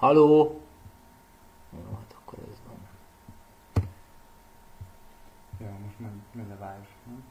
Haló? Jó, hát akkor ez van. Jó, most nem, nem levárás. nem?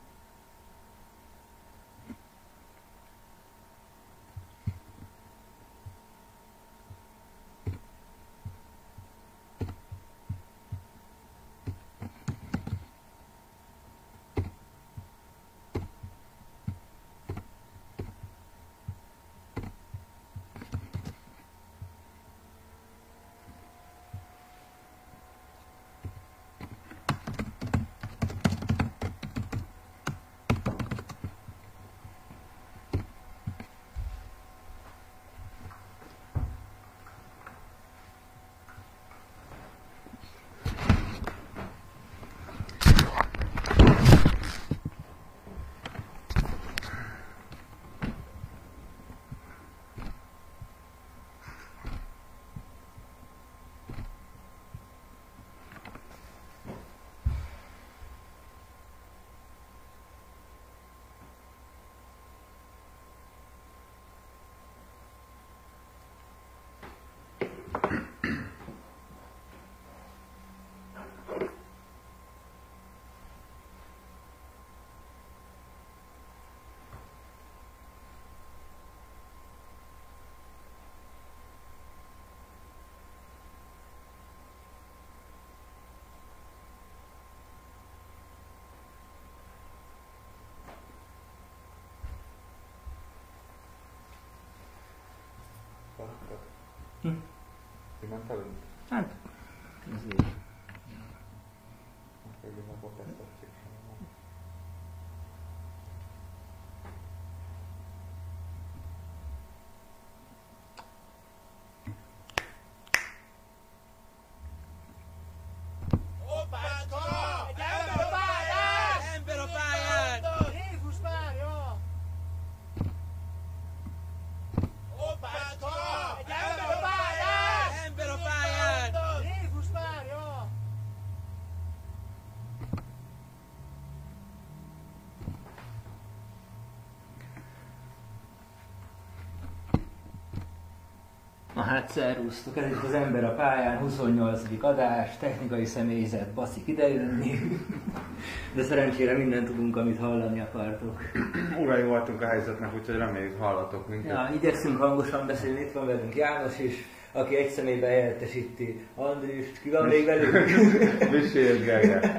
Hm. Kiment előtt? Hát, ez így. Most végül meg a tesztettség sem van. Egy ember a pályán! Ember a pályán! Jézus várja! Hoppácska! Egy ember a pályán! Ember a pályán! Jézus várja! Na hát szervusztok, ez itt az ember a pályán, 28. adás, technikai személyzet, baszik idejönni. De szerencsére mindent tudunk, amit hallani akartok. Urai voltunk a helyzetnek, úgyhogy reméljük hallatok minket. Ja, igyekszünk hangosan beszélni, itt van velünk János is, aki egy személyben helyettesíti Andrist, ki van még velünk? Visélyed Gergely.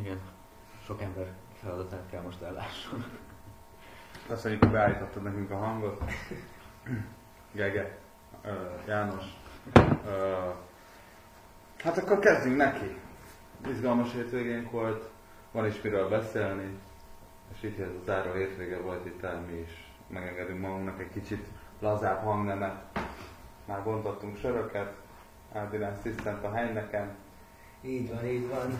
Igen. Sok ember feladatát kell most ellásson. Köszönjük, hogy beállítottad nekünk a hangot. Gege, ö, János. Ö, hát akkor kezdjünk neki. Izgalmas hétvégénk volt, van is miről beszélni, és így ez a záró hétvége volt itt el, mi is megengedünk magunknak egy kicsit lazább hangnemet. Már bontottunk söröket, Ádilán szisztent a helyneken. Így van, így van.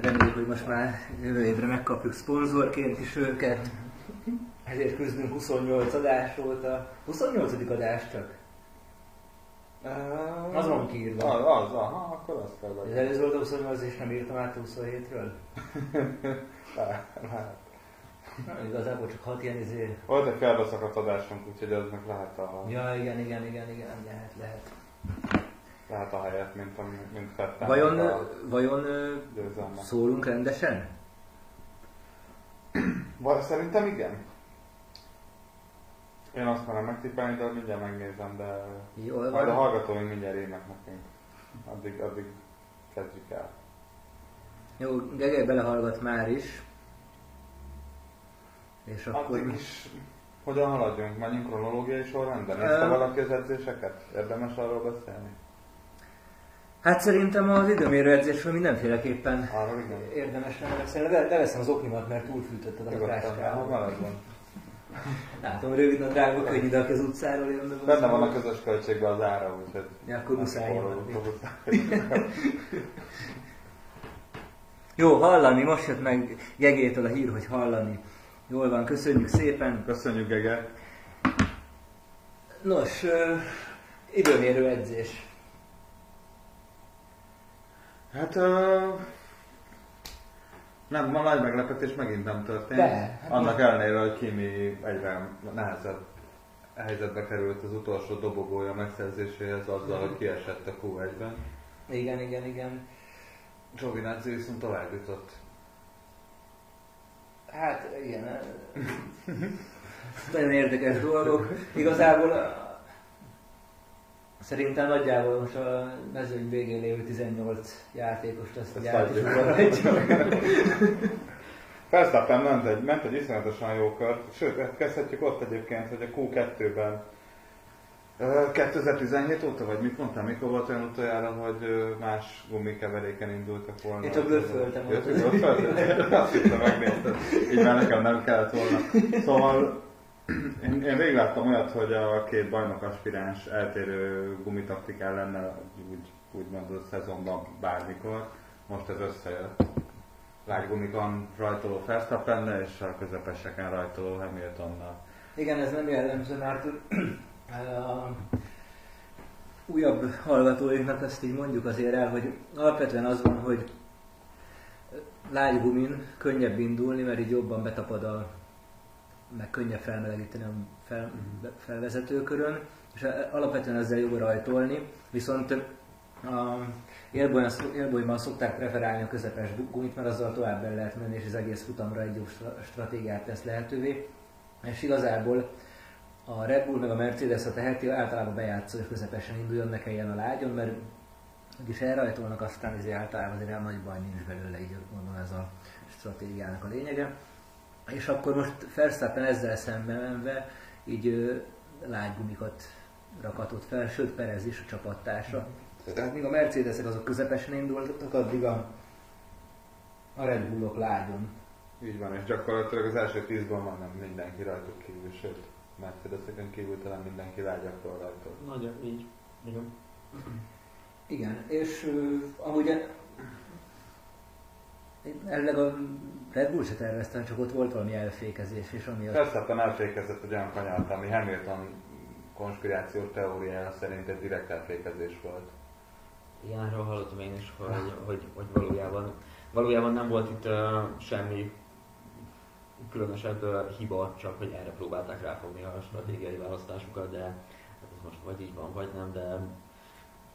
Reméljük, hogy most már jövő évre megkapjuk szponzorként is őket. Ezért küzdünk 28 adás óta. 28. adás csak. Az van kiírva. Az, az, aha, akkor azt kell Az előző volt a 28 és nem írtam át a 27-ről. Lehet. Na, igazából csak 6 ilyen izé. Volt egy felbeszakadt adásunk, úgyhogy az meg lehet a, Ja, igen, igen, igen, igen, lehet, lehet. lehet a helyet, mint, a, mint Fettem. Vajon, a vajon győzelme. szólunk rendesen? Val- Szerintem igen. Én azt merem megtippelni, de mindjárt megnézem, de Jól majd a hallgatóink mindjárt írnak nekünk. Addig, addig kezdjük el. Jó, Gegely belehallgat már is. És akkor... Addig is hogyan haladjunk? Menjünk kronológiai sorrendben? Nézte Ö- valaki az edzéseket? Érdemes arról beszélni? Hát szerintem az időmérő edzésről mindenféleképpen Arról igen. érdemes lenne beszélni. Le- Leveszem az oknimat, mert túlfűtötted a Nyugodtan, ahol napráskába. veled van. Látom, rövid nadrágok, könnyű ide az utcáról jön. de Benne van a közös költségben az ára, úgyhogy... Ja, akkor muszáj. Jó, hallani, most jött meg Gegétől a hír, hogy hallani. Jól van, köszönjük szépen. Köszönjük, Gege. Nos, ö, időmérő edzés. Hát... Uh, nem, ma nagy meglepetés megint nem történt. De, hát Annak ellenére, hogy Kimi egyre nehezebb helyzetbe került az utolsó dobogója megszerzéséhez azzal, hogy kiesett a Q1-ben. Igen, igen, igen. Giovinazzi viszont tovább jutott. Hát igen, nagyon érdekes dolgok. Igazából szerintem nagyjából most a mezőny végén lévő 18 játékost Ezt. Verstappen ment egy, ment egy iszonyatosan jó kört, sőt, ezt kezdhetjük ott egyébként, hogy a Q2-ben ö, 2017 óta, vagy mit mondtam, mikor volt olyan utoljára, hogy más gumikeveréken indultak volna? Én csak blöfföltem. Ja, csak blöfföltem? Azt hittem, megnézted. Így már nekem nem kellett volna. Szóval én, én végig láttam olyat, hogy a két bajnok aspiráns eltérő gumitaktikán lenne úgy, úgymond a szezonban bármikor. Most ez összejött. Lágygumikon rajtoló Verstappennel és a közepeseken rajtoló Hamiltonnal. Igen, ez nem jellemző, mert a újabb hallgatóinknak azt így mondjuk azért el, hogy alapvetően az van, hogy lágy gumin könnyebb indulni, mert így jobban betapad a meg könnyebb felmelegíteni a fel, felvezetőkörön, és alapvetően ezzel jó rajtolni, viszont a élbolyban, élbolyban szokták preferálni a közepes gumit, mert azzal tovább el lehet menni, és az egész futamra egy jó stra- stratégiát tesz lehetővé. És igazából a Red Bull meg a Mercedes a teheti, általában bejátszó, hogy közepesen induljon, ne kelljen a lágyon, mert úgyis elrajtolnak, aztán azért általában azért nagy baj nincs belőle, így mondom ez a stratégiának a lényege. És akkor most Verstappen ezzel szemben menve így lágygumikat rakatott fel, sőt Perez is a csapattársa. Tehát míg a Mercedesek azok közepesen indultak, addig a, a Red Bullok lágyon. Így van, és gyakorlatilag az első tízben majdnem mindenki rajtuk kívül, sőt, Mercedeseken kívül talán mindenki lágyakról rajtol. Nagyon így. Igen. Igen, és ö, amúgy e- én elvileg a Red Bull se terveztem, csak ott volt valami elfékezés, és ami a... Verstappen elfékezett egy olyan kanyart, ami Hamilton konspirációs teóriája szerint egy direkt elfékezés volt. Igen, erről hallottam én is, hogy, hogy, hogy valójában, valójában nem volt itt uh, semmi különösebb uh, hiba, csak hogy erre próbálták ráfogni a stratégiai választásukat, de hát ez most vagy így van, vagy nem, de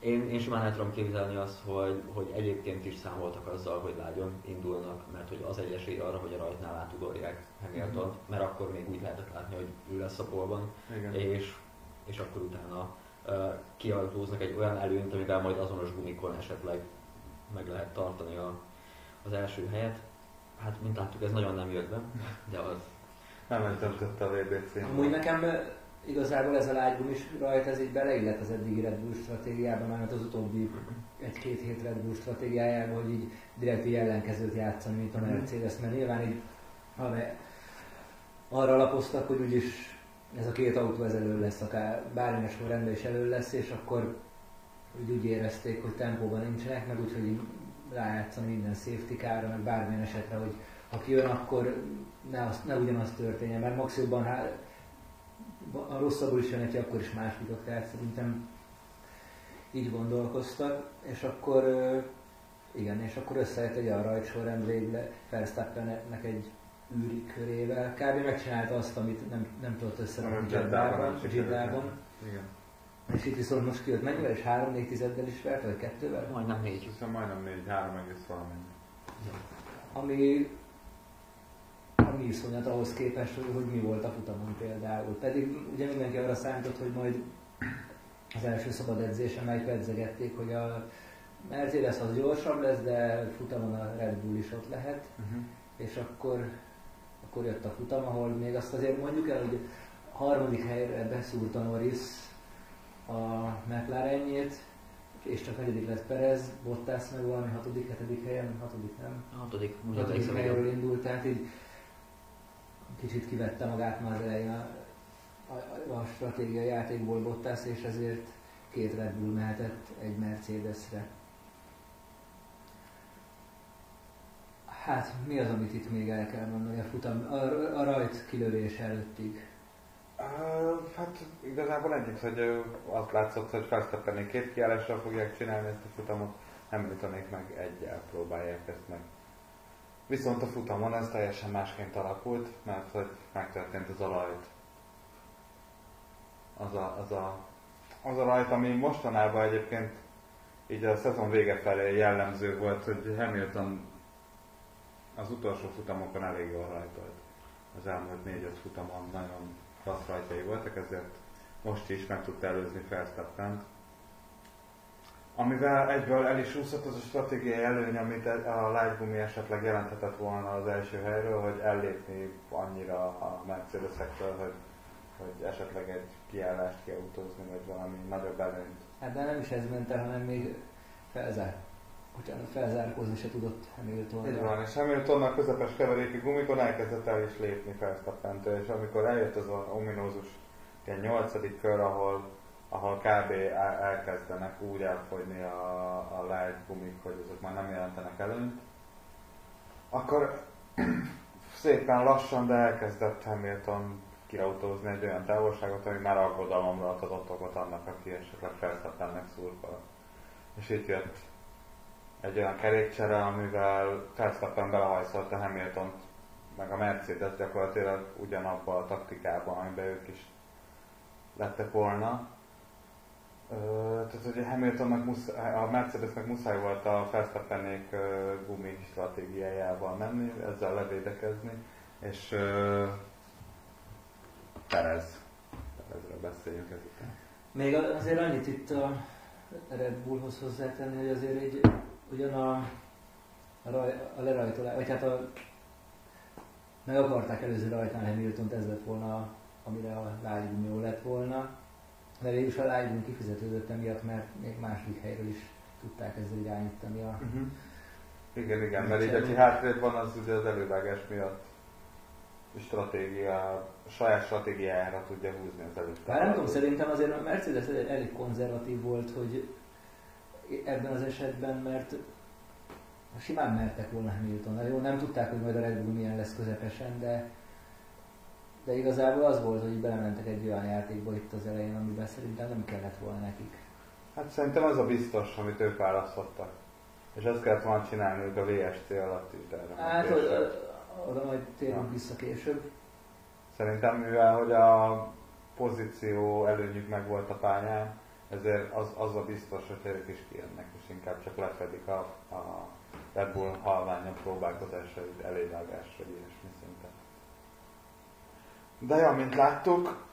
én, én simán el tudom képzelni azt, hogy, hogy egyébként is számoltak azzal, hogy lágyon indulnak, mert hogy az egy esély arra, hogy a rajtnál átugorják hamilton mert akkor még úgy lehetett látni, hogy ő lesz a polban, Igen. és, és akkor utána uh, kialkóznak egy olyan előnyt, amivel majd azonos gumikon esetleg meg lehet tartani a, az első helyet. Hát, mint láttuk, ez nagyon nem jött be, de az Nem döntötte a VB címben. Amúgy nekem ö, igazából ez a lágygum is rajta, ez így beleillett az eddigi Red Bull stratégiában, mert az utóbbi egy-két hét Red Bull stratégiájában, hogy így direkt így ellenkezőt játszani, mint a Mercedes, mert nyilván így arra alapoztak, hogy úgyis ez a két autó ez elő lesz, akár bármilyen sorrendben is elő lesz, és akkor úgy, úgy érezték, hogy tempóban nincsenek, meg úgyhogy így rájátszani minden safety car meg bármilyen esetre, hogy ha kijön, akkor ne, az, ne ugyanaz történjen, mert maximumban hát, a rosszabbul is jön neki, akkor is más futok, tehát szerintem így gondolkoztak, és akkor igen, és akkor összejött egy a rajtsorrend végre Verstappennek egy űri körével. Kb. megcsinálta azt, amit nem, nem tudott összerakni Jeddában Jeddában. Igen. És itt viszont most kijött mennyivel, és 3-4 tizeddel is vert, vagy kettővel? majdnem négy. hiszem majdnem 4, 3 egész valamennyi. Ami, ami iszonyat ahhoz képest, hogy, hogy mi volt a futamon például. Pedig ugye mindenki arra számított, hogy majd az első szabad edzésen meg pedzegették, hogy a Mercedes az gyorsabb lesz, de futamon a Red Bull is ott lehet, Uh-huh. és akkor, akkor jött a futam, ahol még azt azért mondjuk el, hogy a harmadik helyre beszúrta Norris a McLarenjét, és csak negyedik lett Perez, Bottas meg valami hatodik, hetedik helyen, hatodik nem, A hatodik, hatodik helyről indult, tehát így kicsit kivette magát már az elején a, a, a stratégiai játékból Bottas, és ezért két Red Bull mehetett egy Mercedesre. Hát mi az, amit itt még el kell mondani a futam, a, a rajt kilövés előttig? Hát igazából ennyit, hogy azt látszott, hogy Verstappenék két kiállással fogják csinálni ezt a futamot, Hamiltonék meg egyel próbálják ezt meg. Viszont a futamon ez teljesen másként alakult, mert hogy megtörtént az alajt az a, az a, az a rajt, ami mostanában egyébként így a szezon vége felé jellemző volt, hogy Hamilton az utolsó futamokon elég jól rajtolt. Az elmúlt 4-5 futamon nagyon klassz rajtai voltak, ezért most is meg tudta előzni Verstappen. Amivel egyből el is úszott az a stratégiai előny, amit a Light Gumi esetleg jelenthetett volna az első helyről, hogy ellépni annyira a Mercedesektől, hogy, hogy esetleg egy kiállást kiautózni, vagy valami nagyobb előnyt. Hát de nem is ez ment el, hanem még felzár. Bocsánat, felzárkózni se tudott Hamilton. Így van, és Hamiltonnak közepes keveréki gumikon elkezdett el is lépni Verstappentől, és amikor eljött az a ominózus ilyen nyolcadik kör, ahol, ahol kb. el- elkezdenek úgy elfogyni a, a light gumik, hogy azok már nem jelentenek előnyt, akkor szépen lassan, de elkezdett Hamilton kiautózni egy olyan távolságot, ami már aggodalomra adott okot annak, aki esetleg Verstappennek szurkol. És itt jött egy olyan kerékcsere, amivel Verstappen belehajszolta Hamilton meg a Mercedes gyakorlatilag ugyanabban a taktikában, amiben ők is lettek volna. Tehát a Hamiltonnak muszáj, a Mercedesnek muszáj volt a Verstappenék ö, gumi stratégiájával menni, ezzel levédekezni, és ö, Perez. Perezről beszéljünk ezután. Még azért annyit itt a Red Bullhoz hozzátenni, hogy azért egy ugyan a, a, raj, a lerajtolás, vagy hát a, meg akarták előző rajtán hamilton ez lett volna, amire a lágygum jó lett volna, is a lágygum kifizetődött emiatt, mert még második helyről is tudták ezzel irányítani a... Uh-huh. Igen, igen, mert így aki hátrébb van, az ugye az elővágás miatt stratégia, saját stratégiájára tudja húzni az előtt. Bár nem tudom, szerintem azért a Mercedes elég konzervatív volt, hogy ebben az esetben, mert simán mertek volna Hamilton. Jó, nem tudták, hogy majd a Red Bull milyen lesz közepesen, de, de igazából az volt, hogy belementek egy olyan játékba itt az elején, amiben szerintem nem kellett volna nekik. Hát szerintem az a biztos, amit ők választottak. És ezt kellett volna csinálniuk a VSC alatt is, de erre Hát oda, majd térünk Ja. vissza később. Szerintem, mivel hogy a pozíció előnyük meg volt a pályán, ezért az, az a biztos, hogy ők is kijönnek, és inkább csak lefedik a, a Red Bull halványabb próbálkozásait, elévágás, vagy ilyesmi. De ja, mint láttuk,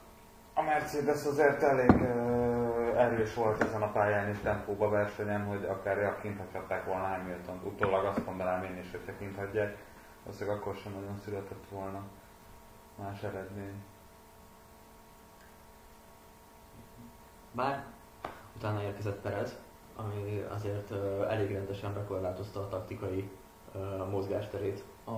a Mercedes azért elég uh, erős volt ezen a pályán és tempóba versenyen, hogy akár kint hagyhatták volna Hamilton. Utólag azt mondanám én is, hogyha kint hagyják, azért akkor sem nagyon született volna más eredmény. Bár utána érkezett Perez, ami azért ö, elég rendesen bekorlátozta a taktikai ö, mozgásterét a,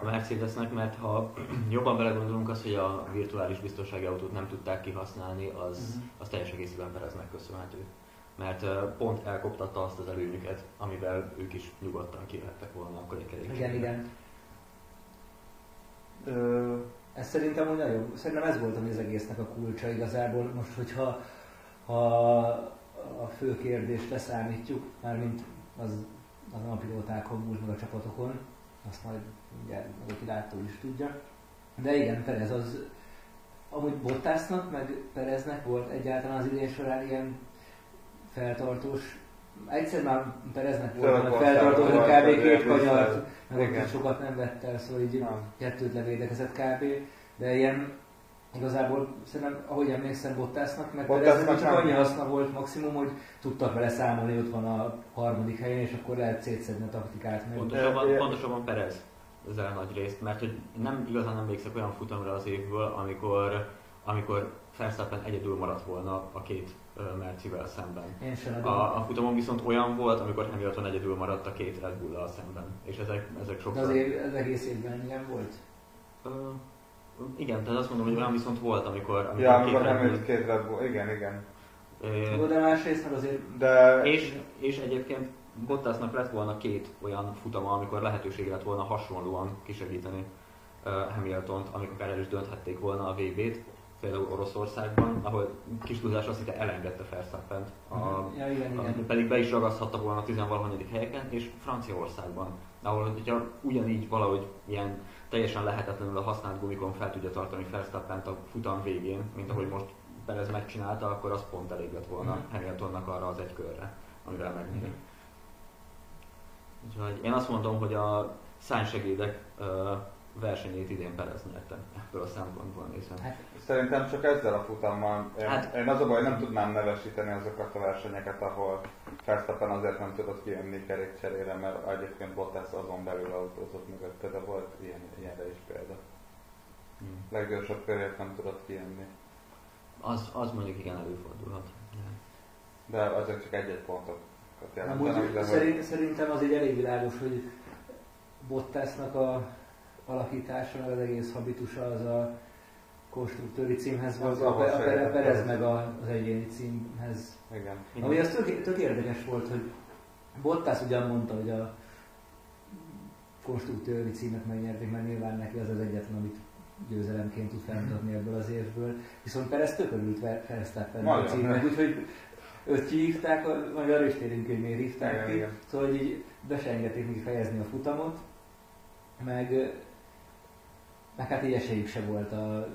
a Mercedesnek, mert ha jobban belegondolunk az, hogy a virtuális biztonsági autót nem tudták kihasználni, az, Mhm. az teljes egészében Pereznek köszönhető. Mert pont elkoptatta azt az előnyüket, amivel ők is nyugodtan kivettek volna akkor egy kerékcsere. Igen, igen. Ö, Ez szerintem úgy nagyon, szerintem ez volt az egésznek a kulcsa igazából. Most, hogyha ha a fő kérdést leszámítjuk, mármint az, az a pilótákon múlt meg a csapatokon, azt majd mindjárt meg aki látó is tudja. De igen, Perez az, amúgy Bottasnak, meg Pereznek volt egyáltalán az idén során ilyen feltartós, egyszer már Pereznek volt, mert feltartós, volt kb. két kanyart, meg ott sokat nem vett el, szóval így kettőt levédekezett kb. De ilyen igazából szerintem, ahogy emlékszem Bottasnak, meg Bottasnak csak nem. annyi haszna volt maximum, hogy tudtak vele számolni, ott van a harmadik helyen, és akkor lehet szétszedni a taktikát. Meg Pontosabban, pontosabban Perez ezzel nagy részt, mert hogy nem igazán emlékszek olyan futamra az évből, amikor, amikor Verstappen egyedül maradt volna a két Mercivel szemben. én sem. A, a futamon viszont olyan volt, amikor Hamilton egyedül maradt a két Red Bull-al szemben. És ezek, ezek De sokszor... azért az egész évben ilyen volt. Ö, igen, tehát azt mondom, hogy olyan viszont volt, amikor, amikor Ja, a amikor nem jött két Red Bull, igen, igen. ö, De másrészt meg azért De És, és egyébként Bottasnak lett volna két olyan futama, amikor lehetőség lett volna hasonlóan kisegíteni uh, Hamiltont, amikor akár el is dönthették volna a VB-t, például Oroszországban, ahol kis túlzásra szinte elengedte Verstappent, a, ja, igen, a, igen. pedig be is ragaszthatta volna a 10 helyeken, és Franciaországban, ahol hogyha ugyanígy valahogy ilyen teljesen lehetetlenül a használt gumikon fel tudja tartani Verstappent a futam végén, mint ahogy most Perez megcsinálta, akkor az pont elég lett volna Mhm. Hamiltonnak arra az egy körre, amivel megnyeri. Úgyhogy én azt mondom, hogy a szánysegédek ö, versenyét idén Perez nyerte ebből a szempontból nézve. Hát, Szerintem csak ezzel a futammal. Én, Hát- én az a baj, nem tudnám nevesíteni azokat a versenyeket, ahol Verstappen azért nem tudott kijönni kerékcserére, mert egyébként Bottas azon belül autózott mögötte, de volt ilyen, ilyenre is példa. Hmm. Leggyorsabb körért nem tudott kijönni. Az, az mondjuk igen előfordulhat. De azért csak egy-egy pontot jelentenek, Amúgy de hogy... szerint, szerintem az egy elég világos, hogy Bottasnak a alakítása, meg az egész habitusa az a konstruktőri címhez Az a, a, a. Perez meg a, az egyéni címhez. Igen. Ami az tök, tök érdekes volt, hogy Bottas ugyan mondta, hogy a konstruktőri címet megnyerték, mert nyilván neki az az egyetlen, amit győzelemként tud felmutatni ebből az évből. Viszont Perez tök örült Verstappen a címnek, úgyhogy őt kihívták, majd arra is térünk, hogy miért hívták Igen, ki. igen. Szóval hogy így be se engedték neki fejezni a futamot, meg, meg hát így esélyük se volt a,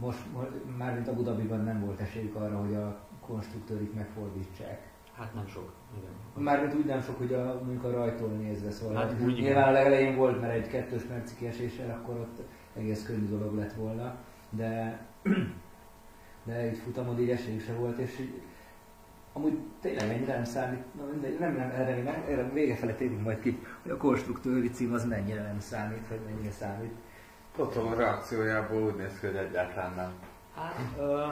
most, most mármint a Budabiban nem volt esélyük arra, hogy a konstruktőrit megfordítsák. Hát nem sok. Igen. Mármint úgy nem sok, hogy a, mondjuk a rajtól nézve, szóval Hát úgy igen. nyilván a legelején volt, mert egy kettős merci kieséssel, akkor ott egész könnyű dolog lett volna, de, de így futamod így esélyük se volt, és így, amúgy tényleg ennyire nem számít, na mindegy, nem, nem, erre, nem, erre vége fele térünk majd ki, hogy a konstruktőri cím az mennyire nem számít, vagy mennyire számít. Totó a reakciójából úgy néz ki, hogy egyáltalán nem. Hát, ö,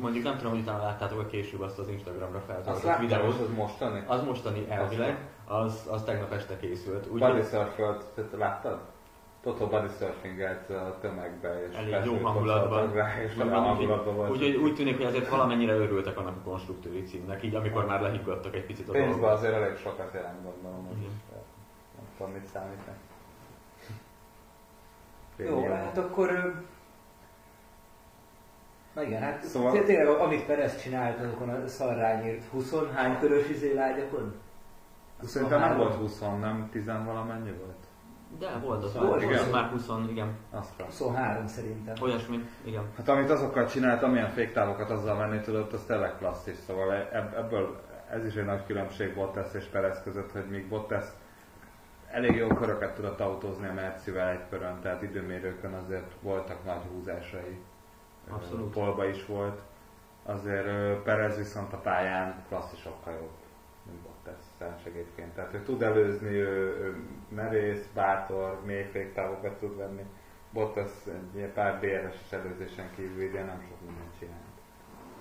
mondjuk nem tudom, hogy utána láttátok a később azt az Instagramra Azt feltöltött videót. az mostani? Az mostani elvileg, az, az tegnap este készült. Body Úgyhogy surfölt, láttad? Totó body surfingelt a tömegbe, és elég jó hangulatban. Rá, és Úgy a van, hangulatban volt. Úgyhogy úgy tűnik, hogy azért valamennyire örültek annak a konstruktőri címnek, így amikor már lehiggadtak egy picit a Pénzben azért elég sokat jelent, gondolom. hogy Igen. Nem tudom, mit számít neki. Jó, hát akkor... Na igen, hát Szóval- tényleg amit Perez csinált azokon a szarrányírt 20 hány körös izé lágyakon? Szerintem nem 23? volt 20, nem 10 valamennyi volt? De volt az, Volt, igen. már 20, igen. Azt rá. 23 szerintem. Olyasmi, igen. Hát amit azokkal csinált, amilyen féktávokat azzal menni tudott, az tényleg klasszis. Szóval ebb- ebből ez is egy nagy különbség Bottas és Perez között, hogy míg Bottas elég jó köröket tudott autózni a Mercivel egy körön, tehát időmérőkön azért voltak nagy húzásai. Abszolút. Polba is volt. Azért Perez viszont a pályán klasszisokkal jobb, mint Bottas szensegédként. Tehát ő tud előzni, ő, ő merész, bátor, mély féktávokat tud venni. Bottas egy pár DRS-es előzésen kívül idén nem sok mindent csinált.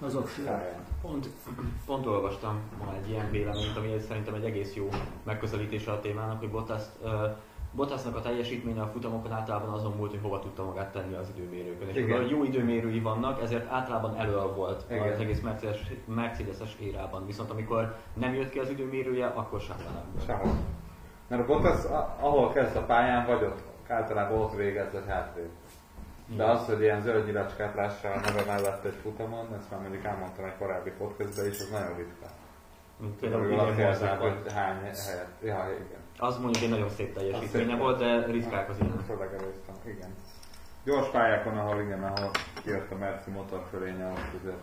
Azok Pályán. Pont, pont olvastam ma egy ilyen véleményt, ami szerintem egy egész jó megközelítése a témának, hogy Bottas, uh, Bottasnak a teljesítménye a futamokon általában azon múlt, hogy hova tudta magát tenni az időmérőkön. És Igen. jó időmérői vannak, ezért általában elő volt Igen. az egész Mercedes, Mercedes-es érában. Viszont amikor nem jött ki az időmérője, akkor semmi nem. Sehol. Mert a Bottas, ahol kezd a pályán, vagy ott, általában ott végez, vagy hátrébb. De az, hogy ilyen zöld nyilacskát lássa a neve mellett egy futamon, ezt már mondjuk elmondtam egy korábbi podcastben is, az nagyon ritka. Például Monzában. hogy hány helyet. Ja, igen. Az mondjuk egy nagyon szép teljesítménye volt, de ritkák az ilyenek. Főleg előztem, igen. Gyors pályákon, ahol igen, ahol jött a Merci motor fölénye, ott azért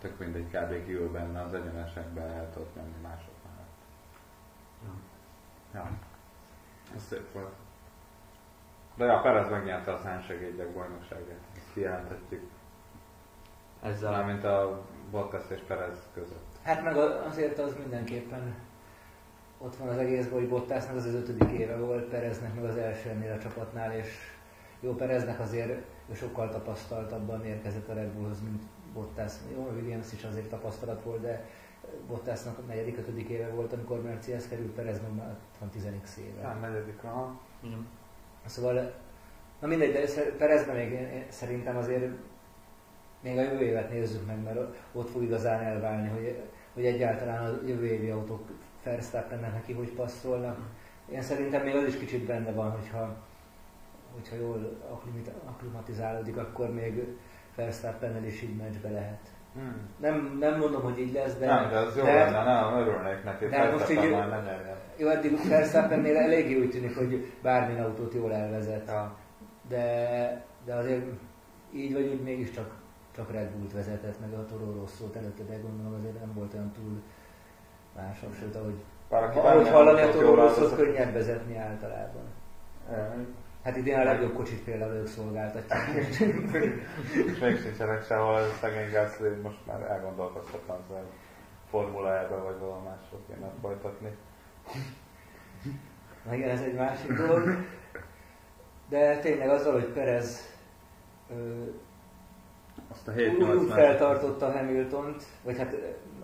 tök mindegy kb. kiül benne az egyenesekbe el tudott menni mások mellett. Ja. Ja. Ez szép volt. De ja, Perez megnyerte a szánysegédek bajnokságát. Ezt kijelenthetjük. Ezzel Mármint a Bottas és Perez között. Hát meg azért az mindenképpen ott van az egészben, hogy Bottasnak az az ötödik éve volt, Pereznek meg az első ennél a csapatnál, és jó Pereznek azért ő sokkal tapasztaltabban érkezett a Red Bullhoz, mint Bottas. Jó, Williams is azért tapasztalat volt, de Bottasnak a negyedik, ötödik éve volt, amikor Mercedes került, Perez meg már ott van 10 éve. Nem, negyedik, aha. igen. Szóval, na mindegy, de Perezben még én- szerintem azért még a jövő évet nézzük meg, mert ott fog igazán elválni, hogy, hogy egyáltalán a jövő évi autók Verstappennek neki hogy passzolnak. Én szerintem még az is kicsit benne van, hogyha, hogyha jól akklimatizálódik, akkor még Verstappennel is így meccsbe lehet. Hmm. Nem, nem mondom, hogy így lesz, de, nem, de az jó de- lenne, nem, örülnék neki, de most így- már ne nyerjen. jó, eddig Verstappennél eléggé úgy tűnik, hogy bármilyen autót jól elvezet. Ja. de, de azért így vagy úgy mégiscsak csak Red Bullt vezetett, meg a Toro Rosso előtte, de gondolom azért nem volt olyan túl másabb, sőt, ahogy, Bár aki ahogy hallani a nem Toro Rosso-t könnyebb vezetni általában. Ja, Hát idén a legjobb kocsit például ők szolgáltatják. És még sincsenek sehol, ez szegény Gasly most már elgondolkoztatlan, hogy Formula e vagy valami másra kéne folytatni. Na igen, ez egy másik dolog. De tényleg azzal, hogy Perez ö, Azt a úgy, 7-8 úgy feltartotta Hamiltont, vagy hát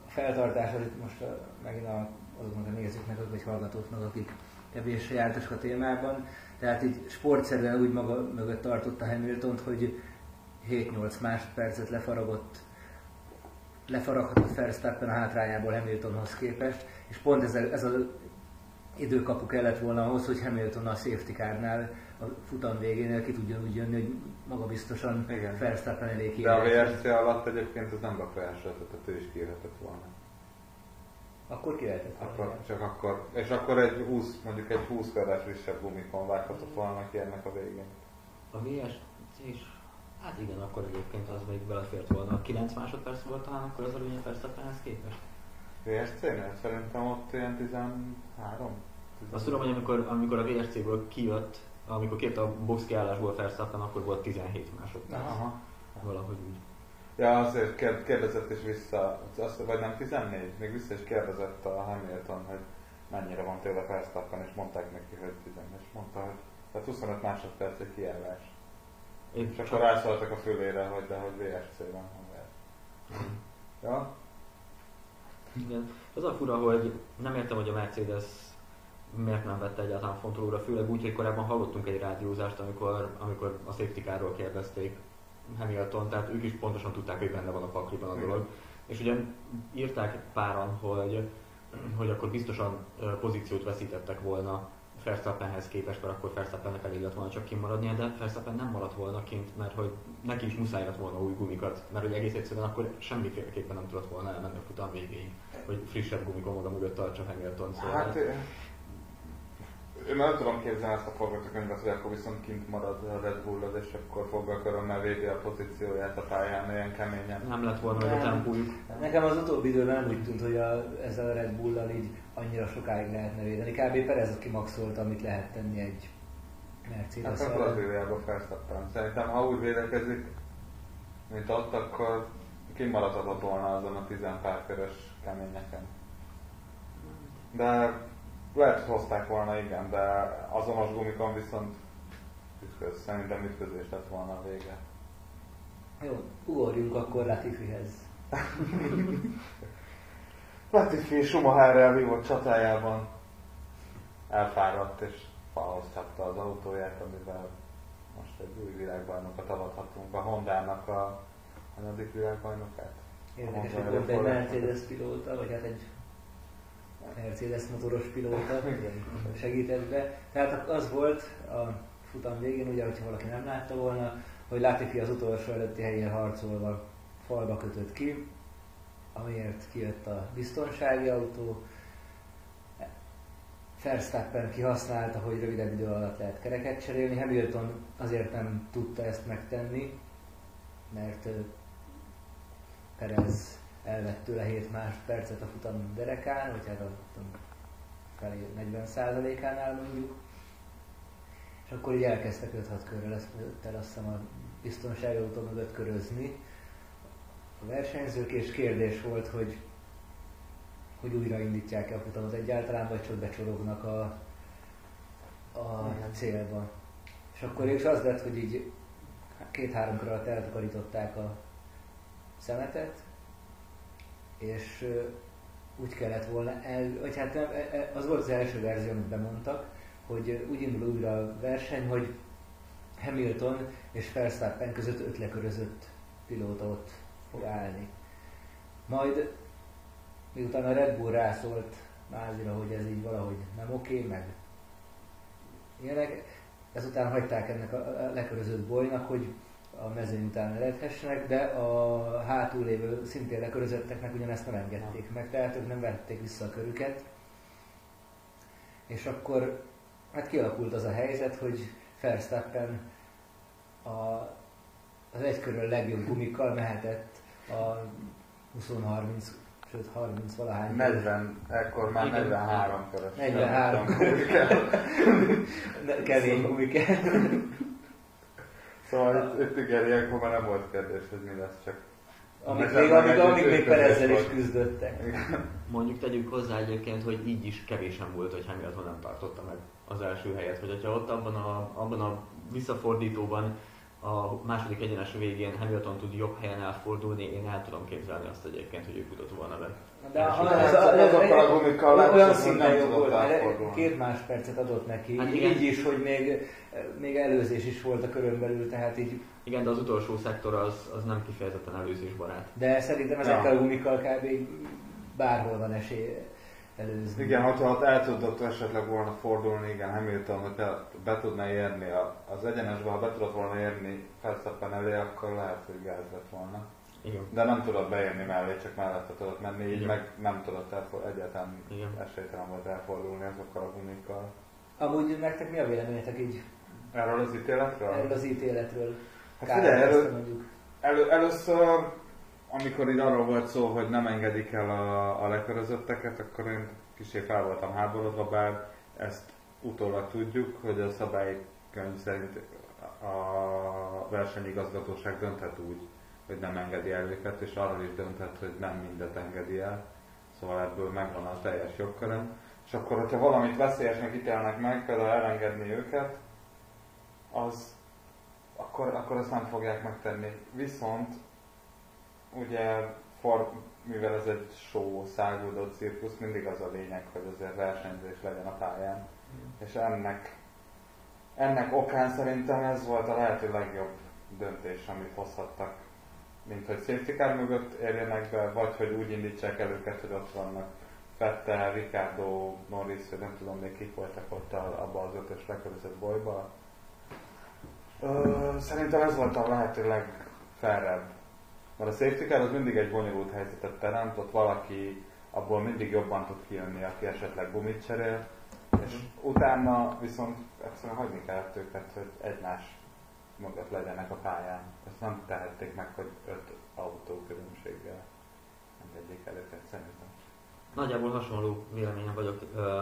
feltartás az itt most megint a, azoknak a nézőknek, vagy hallgatóknak, akik kevésbé jártak a témában. Tehát így sportszerűen úgy maga mögött tartotta Hamiltont, hogy 7-8 másodpercet lefaragott lefaraghatott Verstappen a hátrányából Hamiltonhoz képest, és pont ez, a, ez az időkapu kellett volna ahhoz, hogy Hamilton a safety carnál a futam végénél ki tudjon úgy jönni, hogy magabiztosan. Verstappen elé De a kiérjen. VRC alatt egyébként ez nem befolyásolta, tehát ő is kijöhetett volna. Akkor ki lehetett volna. Akkor, csak akkor, és akkor egy 20, mondjuk egy 20 körrel frissebb gumikon vághatott volna ki ennek a végén. A VSC is, hát igen, akkor egyébként az még belefért volna. 9 másodperc volt talán akkor az előnye Verstappenhez képest. VSC-nél szerintem ott ilyen 13? Azt tudom, hogy amikor, amikor a VSC-ből kijött, amikor képte a box kiállásból Verstappen, akkor volt 17 másodperc. Aha. Valahogy úgy. Ja, azért kér- kérdezett is vissza, azt, vagy nem 14, még vissza is kérdezett a Hamilton, hogy mennyire van tőle Verstappen, és mondták neki, hogy 10, és mondta, hogy tehát 25 másodperc egy kiállás. Én És akkor rászóltak a fülére, hogy de hogy VSC-ben van. Ja? Igen. Az a fura, hogy nem értem, hogy a Mercedes miért nem vette egyáltalán fontolóra, főleg úgy, hogy korábban hallottunk egy rádiózást, amikor, amikor a safety carról kérdezték Hamilton, tehát ők is pontosan tudták, hogy benne van a pakliban a dolog. És ugye írták páran, hogy, hogy akkor biztosan pozíciót veszítettek volna Verstappenhez képest, mert akkor Verstappennek elég lett volna csak kimaradnia, de Verstappen nem maradt volna kint, mert hogy neki is muszáj lett volna új gumikat, mert hogy egész egyszerűen akkor semmiféleképpen nem tudott volna elmenni a futam végéig, hogy frissebb gumikon maga mögött tartsa Hamilton. Szóval Hát én, nem tudom képzelni ezt a forgatókönyvet, hogy akkor viszont kint marad a Red Bull és akkor foggal körömmel védi a pozícióját a pályán ilyen keményen. nem lett volna meg a tempójuk. Nekem az utóbbi időben nem úgy tűnt, hogy a, ezzel a Red Bull-al így annyira sokáig lehetne védeni. Kb. Perez kimaxolta, amit lehet tenni egy mercedes Hát a Brazíliába Verstappen. Szerintem ha úgy védekezik, mint ott, akkor kimaradhatott volna azon a tizen pár körös keményeken. De lehet, hogy hozták volna, igen, de azonos gumikon viszont ütköz, szerintem ütközés lett volna a vége. Jó, ugorjunk akkor Latifihez. Latifi Schumacherrel vívott csatájában elfáradt és falhoz csapta az autóját, amivel most egy új világbajnokot avathatunk. A Hondának a hanyadik világbajnokát. Érdekes, hogy pont egy. Mercedes pilóta, vagy hát egy Mercedes motoros pilóta segített be. Tehát az volt a futam végén, ugye, hogyha valaki nem látta volna, hogy Latifi az utolsó előtti helyén harcolva falba kötött ki, amiért kijött a biztonsági autó. Verstappen kihasználta, hogy rövidebb idő alatt lehet kereket cserélni. Hamilton azért nem tudta ezt megtenni, mert Perez elvett tőle 7 másodpercet a futam derekán, vagy hát a futam felé 40%-ánál mondjuk. És akkor így elkezdtek 5-6 körrel ezt el azt hiszem a biztonsági autó mögött körözni a versenyzők, és kérdés volt, hogy hogy újraindítják-e a futamot egyáltalán, vagy csak becsorognak a, a célba. És akkor is az lett, hogy így két-három kör alatt eltakarították a szemetet, és úgy kellett volna el, vagy hát az volt az első verzió, amit bemondtak, hogy úgy indul újra a verseny, hogy Hamilton és Verstappen között öt lekörözött pilóta ott fog állni. Majd miután a Red Bull rászólt Mázira, hogy ez így valahogy nem oké, meg ilyenek, ezután hagyták ennek a lekörözött bolynak, hogy a mezőny után eredhessenek, de a hátul lévő szintén lekörözötteknek ugyanezt nem engedték meg, tehát ők nem vették vissza a körüket. És akkor hát kialakult az a helyzet, hogy Verstappen a az egykörön legjobb gumikkal mehetett a 20-30, sőt 30 valahány. 40, ekkor már Igen. 43 körös. 43 Ne- kemény gumikkel. Szóval itt, itt igen, ilyenkor már nem volt kérdés, hogy mi lesz, csak Ezzel még, amíg, amíg még Perezzel is küzdöttek. Mondjuk tegyük hozzá egyébként, hogy így is kevésen volt, hogy Hamilton nem tartotta meg az első helyet. Hogy hogyha ott abban a, abban a visszafordítóban a második egyenes végén Hamilton tud jobb helyen elfordulni, én el tudom képzelni azt egyébként, hogy ő futott volna be. De az- az- az- Azokkal a gumikkal olyan látszott, hogy szinten nem jobb tudott volt, elfordulni. két máspercet adott neki, Hát hát igen. így is, hogy még, még előzés is volt a körön belül, tehát így, Igen, de az utolsó szektor az, az nem kifejezetten előzésbarát. de szerintem ezekkel Ja. a gumikkal kb. bárhol van esély előzni. Igen, hogyha ott el tudott esetleg volna fordulni, igen, Hamilton, hogy be, be tudna érni a, az egyenesbe, ha be tudott volna érni Verstappen elé, akkor lehet, hogy gáz lett volna. Igen. De nem tudott beérni mellé, csak mellette tudott menni, így Igen. meg nem tudott elfordulni, egyáltalán Igen. esélytelen volt elfordulni azokkal a gumikkal. Amúgy nektek mi a véleményetek így Erről az ítéletről? erről az ítéletről? Hát Kár, figyelj, elő, mondjuk. elő, először, amikor itt arról volt szó, hogy nem engedik el a, a lekörözötteket, akkor én kicsit fel voltam háborodva, bár ezt utólag tudjuk, hogy a szabálykönyv szerint a versenyigazgatóság dönthet úgy, hogy nem engedi el őket, és arról is dönthet, hogy nem mindet engedi el. Szóval ebből megvan a teljes jogköröm. És akkor, hogyha valamit veszélyesnek ítélnek meg, például elengedni őket, az akkor, akkor ezt nem fogják megtenni. Viszont ugye for, mivel ez egy show, száguldott cirkusz, mindig az a lényeg, hogy azért versenyzés legyen a pályán. És ennek, ennek okán szerintem ez volt a lehető legjobb döntés, amit hozhattak. Mint hogy safety car mögött érjenek be, vagy hogy úgy indítsák el őket, hogy ott vannak Vettel, Ricardo, Norris, nem tudom még kik voltak ott a- abba az ötös lekörözött bolyba. Ö, szerintem ez volt a lehető legfelrebb. Mert a safety car az mindig egy bonyolult helyzetet teremt, ott valaki abból mindig jobban tud kijönni, aki esetleg gumit cserél, és utána viszont egyszerűen hagyni kellett őket, hogy egymás mögött legyenek a pályán. Ezt nem tehették meg, hogy öt autó különbséggel engedjék el őket szerintem. Nagyjából hasonló véleményen vagyok ö,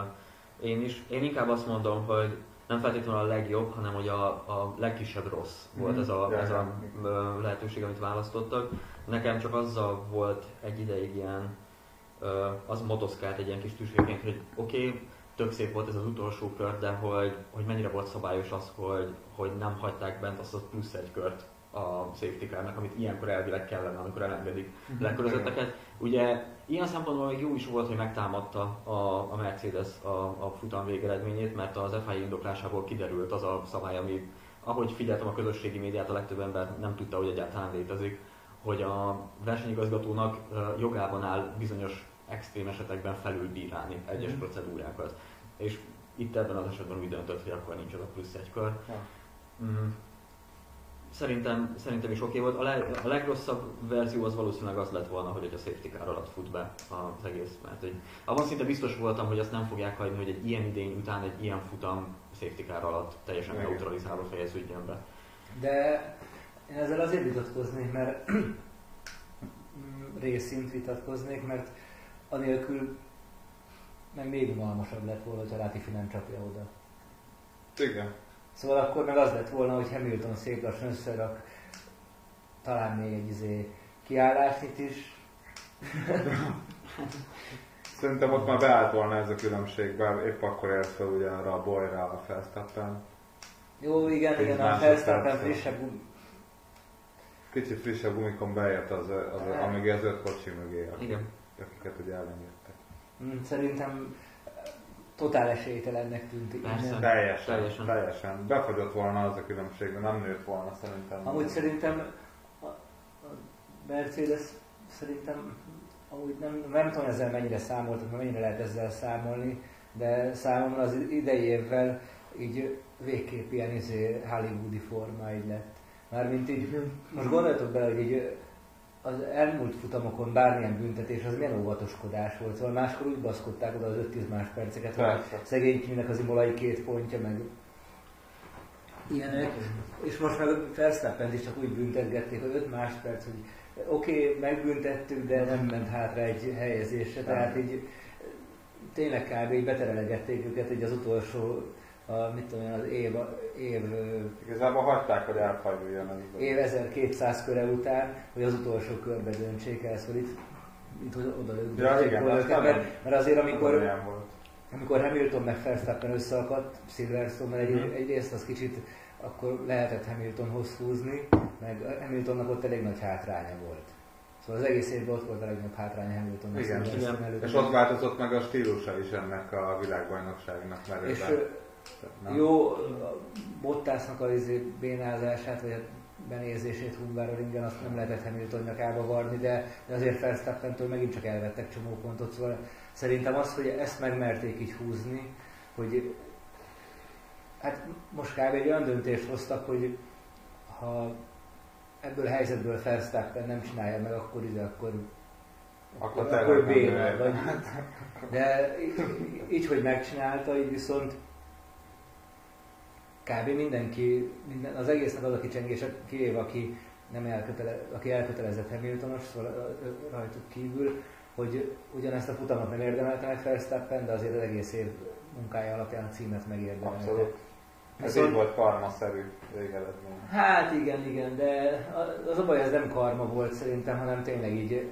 én is. Én inkább azt mondom, hogy nem feltétlenül a legjobb, hanem hogy a, a legkisebb rossz volt ez a, Ja, ez a ö, lehetőség, amit választottak. Nekem csak azzal volt egy ideig ilyen, ö, az motoszkált egy ilyen kis tüskéként, hogy oké, okay, tök szép volt ez az utolsó kör, de hogy, hogy mennyire volt szabályos az, hogy, hogy nem hagyták bent azt a plusz egy kört a safety car amit ilyenkor elvileg kellene, amikor elengedik Mhm. lekörözötteket. Ugye ilyen szempontból még jó is volt, hogy megtámadta a, a Mercedes a, a futam végeredményét, mert az FIA indoklásából kiderült az a szabály, ami, ahogy figyeltem a közösségi médiát, a legtöbb ember nem tudta, hogy egyáltalán létezik, hogy a versenyigazgatónak jogában áll bizonyos extrém esetekben felülbírálni egyes Mhm. procedúrákat. És itt ebben az esetben úgy döntött, hogy akkor nincs az a plusz egy kör. Ja. Mm. Szerintem, szerintem is oké volt. A, leg, a legrosszabb verzió az valószínűleg az lett volna, hogy a safety car alatt fut be az egész. Mert hogy abban szinte biztos voltam, hogy azt nem fogják hagyni, hogy egy ilyen idény után egy ilyen futam safety car alatt teljesen Igen. neutralizálva fejeződjön be. De én ezzel azért vitatkoznék, mert mm, részint vitatkoznék, mert anélkül meg még unalmasabb lett volna, hogyha Latifi nem csapja oda. Igen. Szóval akkor meg az lett volna, hogy Hamilton szép lassan összerak talán még egy izé kiállásnyit is. Szerintem ott már beállt volna ez a különbség, bár épp akkor ért fel ugye arra a bolyra a Verstappen. Jó, igen, igen, a. Verstappen frissebb Kicsit frissebb gumikon beért az, az, az amíg az öt kocsi mögé, Igen. Akiket ugye elengedtek. Mm, Szerintem totál esélytelennek tűnt Persze. Teljesen, Teljesen. teljesen. Befagyott volna az a különbség, de nem nőtt volna szerintem. Amúgy szerintem a, a Mercedes szerintem amúgy nem, nem tudom ezzel mennyire számoltak, mert mennyire lehet ezzel számolni, de számomra az idei évvel így végképp ilyen izé hollywoodi forma így lett. Mármint így, most gondoljatok bele, hogy így az elmúlt futamokon bármilyen büntetés az milyen óvatoskodás volt, szóval máskor úgy baszkodták oda az 5-10 másperceket, hogy szegény Kiminek az imolai két pontja, meg ilyenek, és most meg Verstappen is csak úgy büntetgették, hogy 5 másodperc, hogy oké, okay, megbüntettük, de nem ment hátra egy helyezésre, tehát így tényleg kb. így beterelegették őket így az utolsó, a, mit tudom én, az év, év, Igazából hagyták, hogy elfajuljon az idő. év 1200 köre után, hogy az utolsó körbe döntsék el, szóval itt, itt hogy oda Ja, igen, őket, nem- mert, mert azért amikor, amikor Hamilton meg Verstappen összeakadt Silverstone, egy, Mhm. egyrészt az kicsit akkor lehetett Hamiltonhoz húzni, meg Hamiltonnak ott elég nagy hátránya volt. Szóval az egész évben ott volt a legnagyobb hátránya Hamiltonnak Igen, igen. előtt. És ott változott meg a stílusa is ennek a világbajnokságnak, mert És ő nem? jó, a Bottasnak a izé bénázását, vagy a benézését Hungaroringen azt nem lehetett Hamilton nyakába varni, de, de azért Verstappentől megint csak elvettek csomó pontot, szóval szerintem az, hogy ezt megmerték így húzni, hogy hát most kb. egy olyan döntést hoztak, hogy ha ebből a helyzetből Verstappen nem csinálja meg, akkor ide, akkor Akkor akkor béna, vagy, de így, így, hogy megcsinálta, így viszont kb. mindenki, minden, az egésznek az a kicsengés, kivéve aki, nem elkötele, aki elkötelezett Hamiltonos, szóval rajtuk kívül, hogy ugyanezt a futamot nem érdemelte meg Verstappen, de azért az egész év munkája alapján a címet megérdemelte. Abszolút. Ez Viszont- így volt karmaszerű végeredmény. Hát igen, igen, de az a baj, ez nem karma volt szerintem, hanem tényleg így,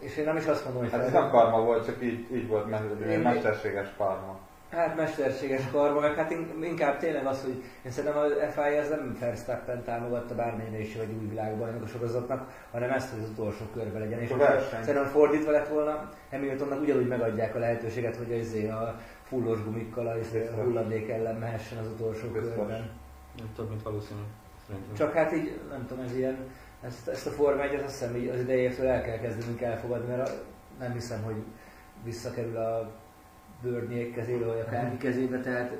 és én nem is azt mondom, hogy Hát ez nem karma volt, csak így, így volt me- Én- mesterséges karma. Hát mesterséges karma, meg hát in- inkább tényleg az, hogy én szerintem a FIA ez nem Verstappen támogatta bármennyire is, hogy új világbajnok a sorozatnak, hanem ezt, hogy az utolsó körbe legyen. És szerintem fordítva lett volna, Hamiltonnak ugyanúgy megadják a lehetőséget, hogy izé a fullos gumikkal a, izé hulladék ellen mehessen az utolsó Biztos. körben. Több, mint valószínű. Szerintem. Csak hát így, nem tudom, ez ilyen, ezt, ezt a Forma 1 azt hiszem így az idejétől el kell kezdenünk elfogadni, mert a, nem hiszem, hogy visszakerül a bőrnyék kezébe, vagy akármi kezébe, tehát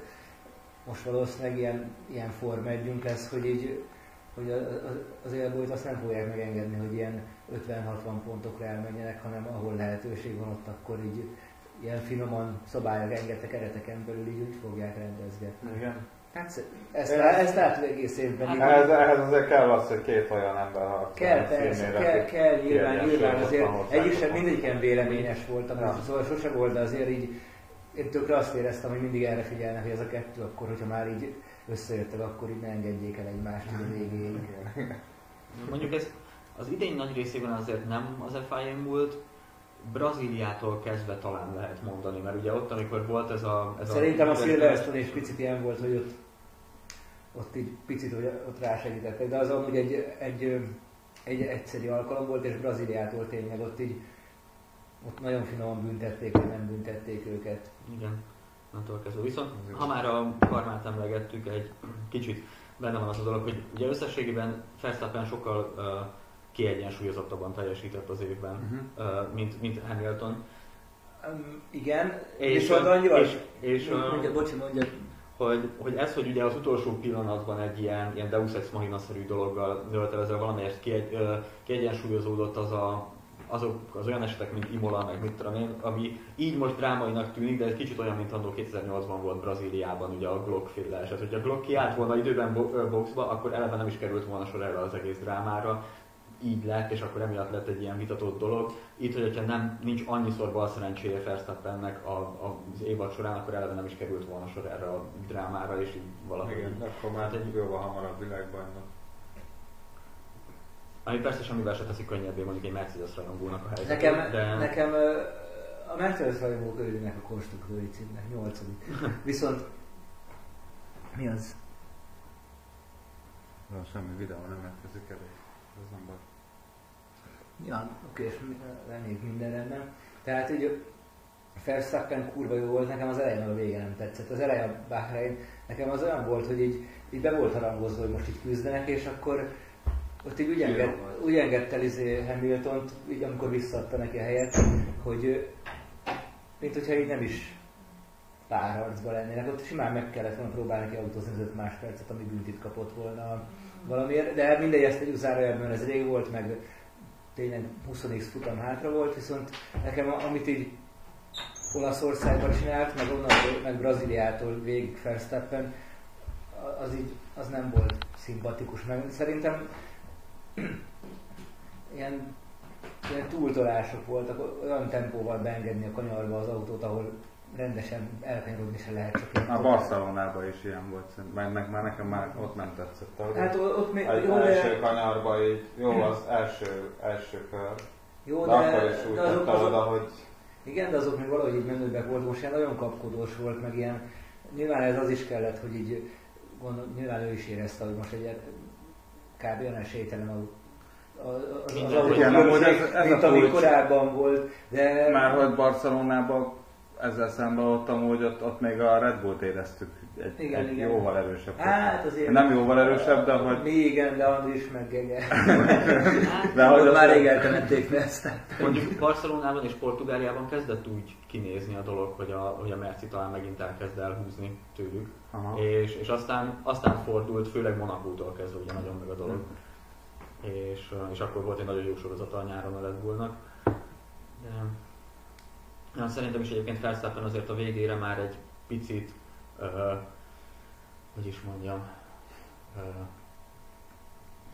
most valószínűleg ilyen, ilyen Forma 1 lesz, hogy így hogy az élbolyt azt nem fogják megengedni, hogy ilyen 50-60 pontokra elmenjenek, hanem ahol lehetőség van ott, akkor így ilyen finoman szabályok engedtek kereteken belül így úgy fogják rendezgetni. Igen. Hát ezt, lá- ezt látod egész évben. így- Ehhez, ehhez azért kell az, hogy két olyan ember harcol. Kell, persze, kell, kell, nyilván, nyilván azért egyik sem mindegyiken véleményes voltam, ja. szóval sose volt, de azért így én tökre azt éreztem, hogy mindig erre figyelnek, hogy ez a kettő, akkor hogyha már így összejöttek, akkor így ne engedjék el egymást a végéig. Mondjuk ez az idény nagy részében azért nem az FIA múlt, Brazíliától kezdve talán lehet mondani, mert ugye ott, amikor volt ez a... Ez Szerintem a a Silverstone is picit ilyen volt, hogy ott, ott így picit hogy ott rásegítettek, de az amúgy egy, egy, egy egyszerű alkalom volt, és Brazíliától tényleg ott így ott nagyon finoman büntették, nem büntették őket. Igen, attól kezdve. Viszont ha már a karmát emlegettük, egy kicsit benne van az a dolog, hogy ugye összességében Verstappen sokkal uh, kiegyensúlyozottabban teljesített az évben, Mhm. uh, mint, mint Hamilton. Um, igen, és, És, annyival... és, és, uh, mondja, bocsi, mondja. hogy, hogy ez, hogy ugye az utolsó pillanatban egy ilyen, ilyen Deus Ex Machina-szerű dologgal nöltelezve valamelyest kiegy, ö, kiegyensúlyozódott az a, azok az olyan esetek, mint Imola, meg mit tudom én, ami így most drámainak tűnik, de egy kicsit olyan, mint annó 2008-ban volt Brazíliában ugye a Glock féle eset. Hogyha Glock kiállt volna időben boxba, akkor eleve nem is került volna sor erre az egész drámára. Így lett, és akkor emiatt lett egy ilyen vitatott dolog. Itt, hogyha nem, nincs annyiszor bal szerencséje a, az évad során, akkor eleve nem is került volna sor erre a drámára, és így valahogy Igen, akkor már egy- jóval hamarabb világbajnok. Ami persze semmivel se teszi könnyebbé mondjuk egy Mercedes rajongónak a helyzetét. Nekem, de... nekem a Mercedes rajongók örülnek a konstruktőri címnek, nyolcadik. Viszont mi az? Van semmi videó, nem érkezik elég. Ez nem baj. Ja, oké, és reméljük minden rendben. Tehát így Verstappen kurva jó volt, nekem az elején a vége nem tetszett. Az eleje a Bahrein, nekem az olyan volt, hogy így, így be volt harangozva, hogy most így küzdenek, és akkor ott így úgy, enged, úgy engedte izé Hamiltont, így amikor visszaadta neki a helyet, hogy mint hogyha így nem is párharcba lennének. Ott simán meg kellett volna próbálni neki autózni az 5 máspercet, ami büntit kapott volna valamiért. De mindegy, ezt egy zárójelben ez rég volt, meg tényleg 20x futam hátra volt, viszont nekem amit így Olaszországban csinált, meg onnan, meg Brazíliától végig Verstappen, az így, az nem volt szimpatikus. Meg szerintem ilyen, ilyen túltolások voltak, olyan tempóval beengedni a kanyarba az autót, ahol rendesen elkanyarodni se lehet. Csak ilyen A Barcelonában is ilyen volt, szerintem. Meg, már nekem már ott nem tetszett. ahogy Hát ott még egy jó, első de, kanyarba így, jó az első, első kör, jó, de, akkor de, is úgy de azok, tette oda, azok, hogy igen, de azok még valahogy így menőbbek volt, most ilyen nagyon kapkodós volt, meg ilyen, nyilván ez az is kellett, hogy így, gondol, nyilván ő is érezte, hogy most egy kb. olyan esélytelen autó, az, az autó Igen, amúgy ez- ez a mint ami kulcs. korábban volt, de már hogy Barcelonában ezzel szemben ott amúgy ott, ott még a Red Bullt éreztük egy, Igen, egy igen. jóval erősebb. Hát azért- Nem jóval erősebb, de hogy... mi igen, de Andris meg Gege. De hogy az- már rég eltemették ezt. Mondjuk Barcelonában és Portugáliában kezdett úgy kinézni a dolog, hogy a, hogy a Merci talán megint elkezd elhúzni tőlük. Aha. És, és aztán, aztán fordult, főleg Monakótól kezdve ugye nagyon meg a dolog. És, és akkor volt egy nagyon jó sorozata a nyáron a Red Bullnak. De, ja, szerintem is egyébként Verstappen azért a végére már egy picit, uh, hogy is mondjam, uh,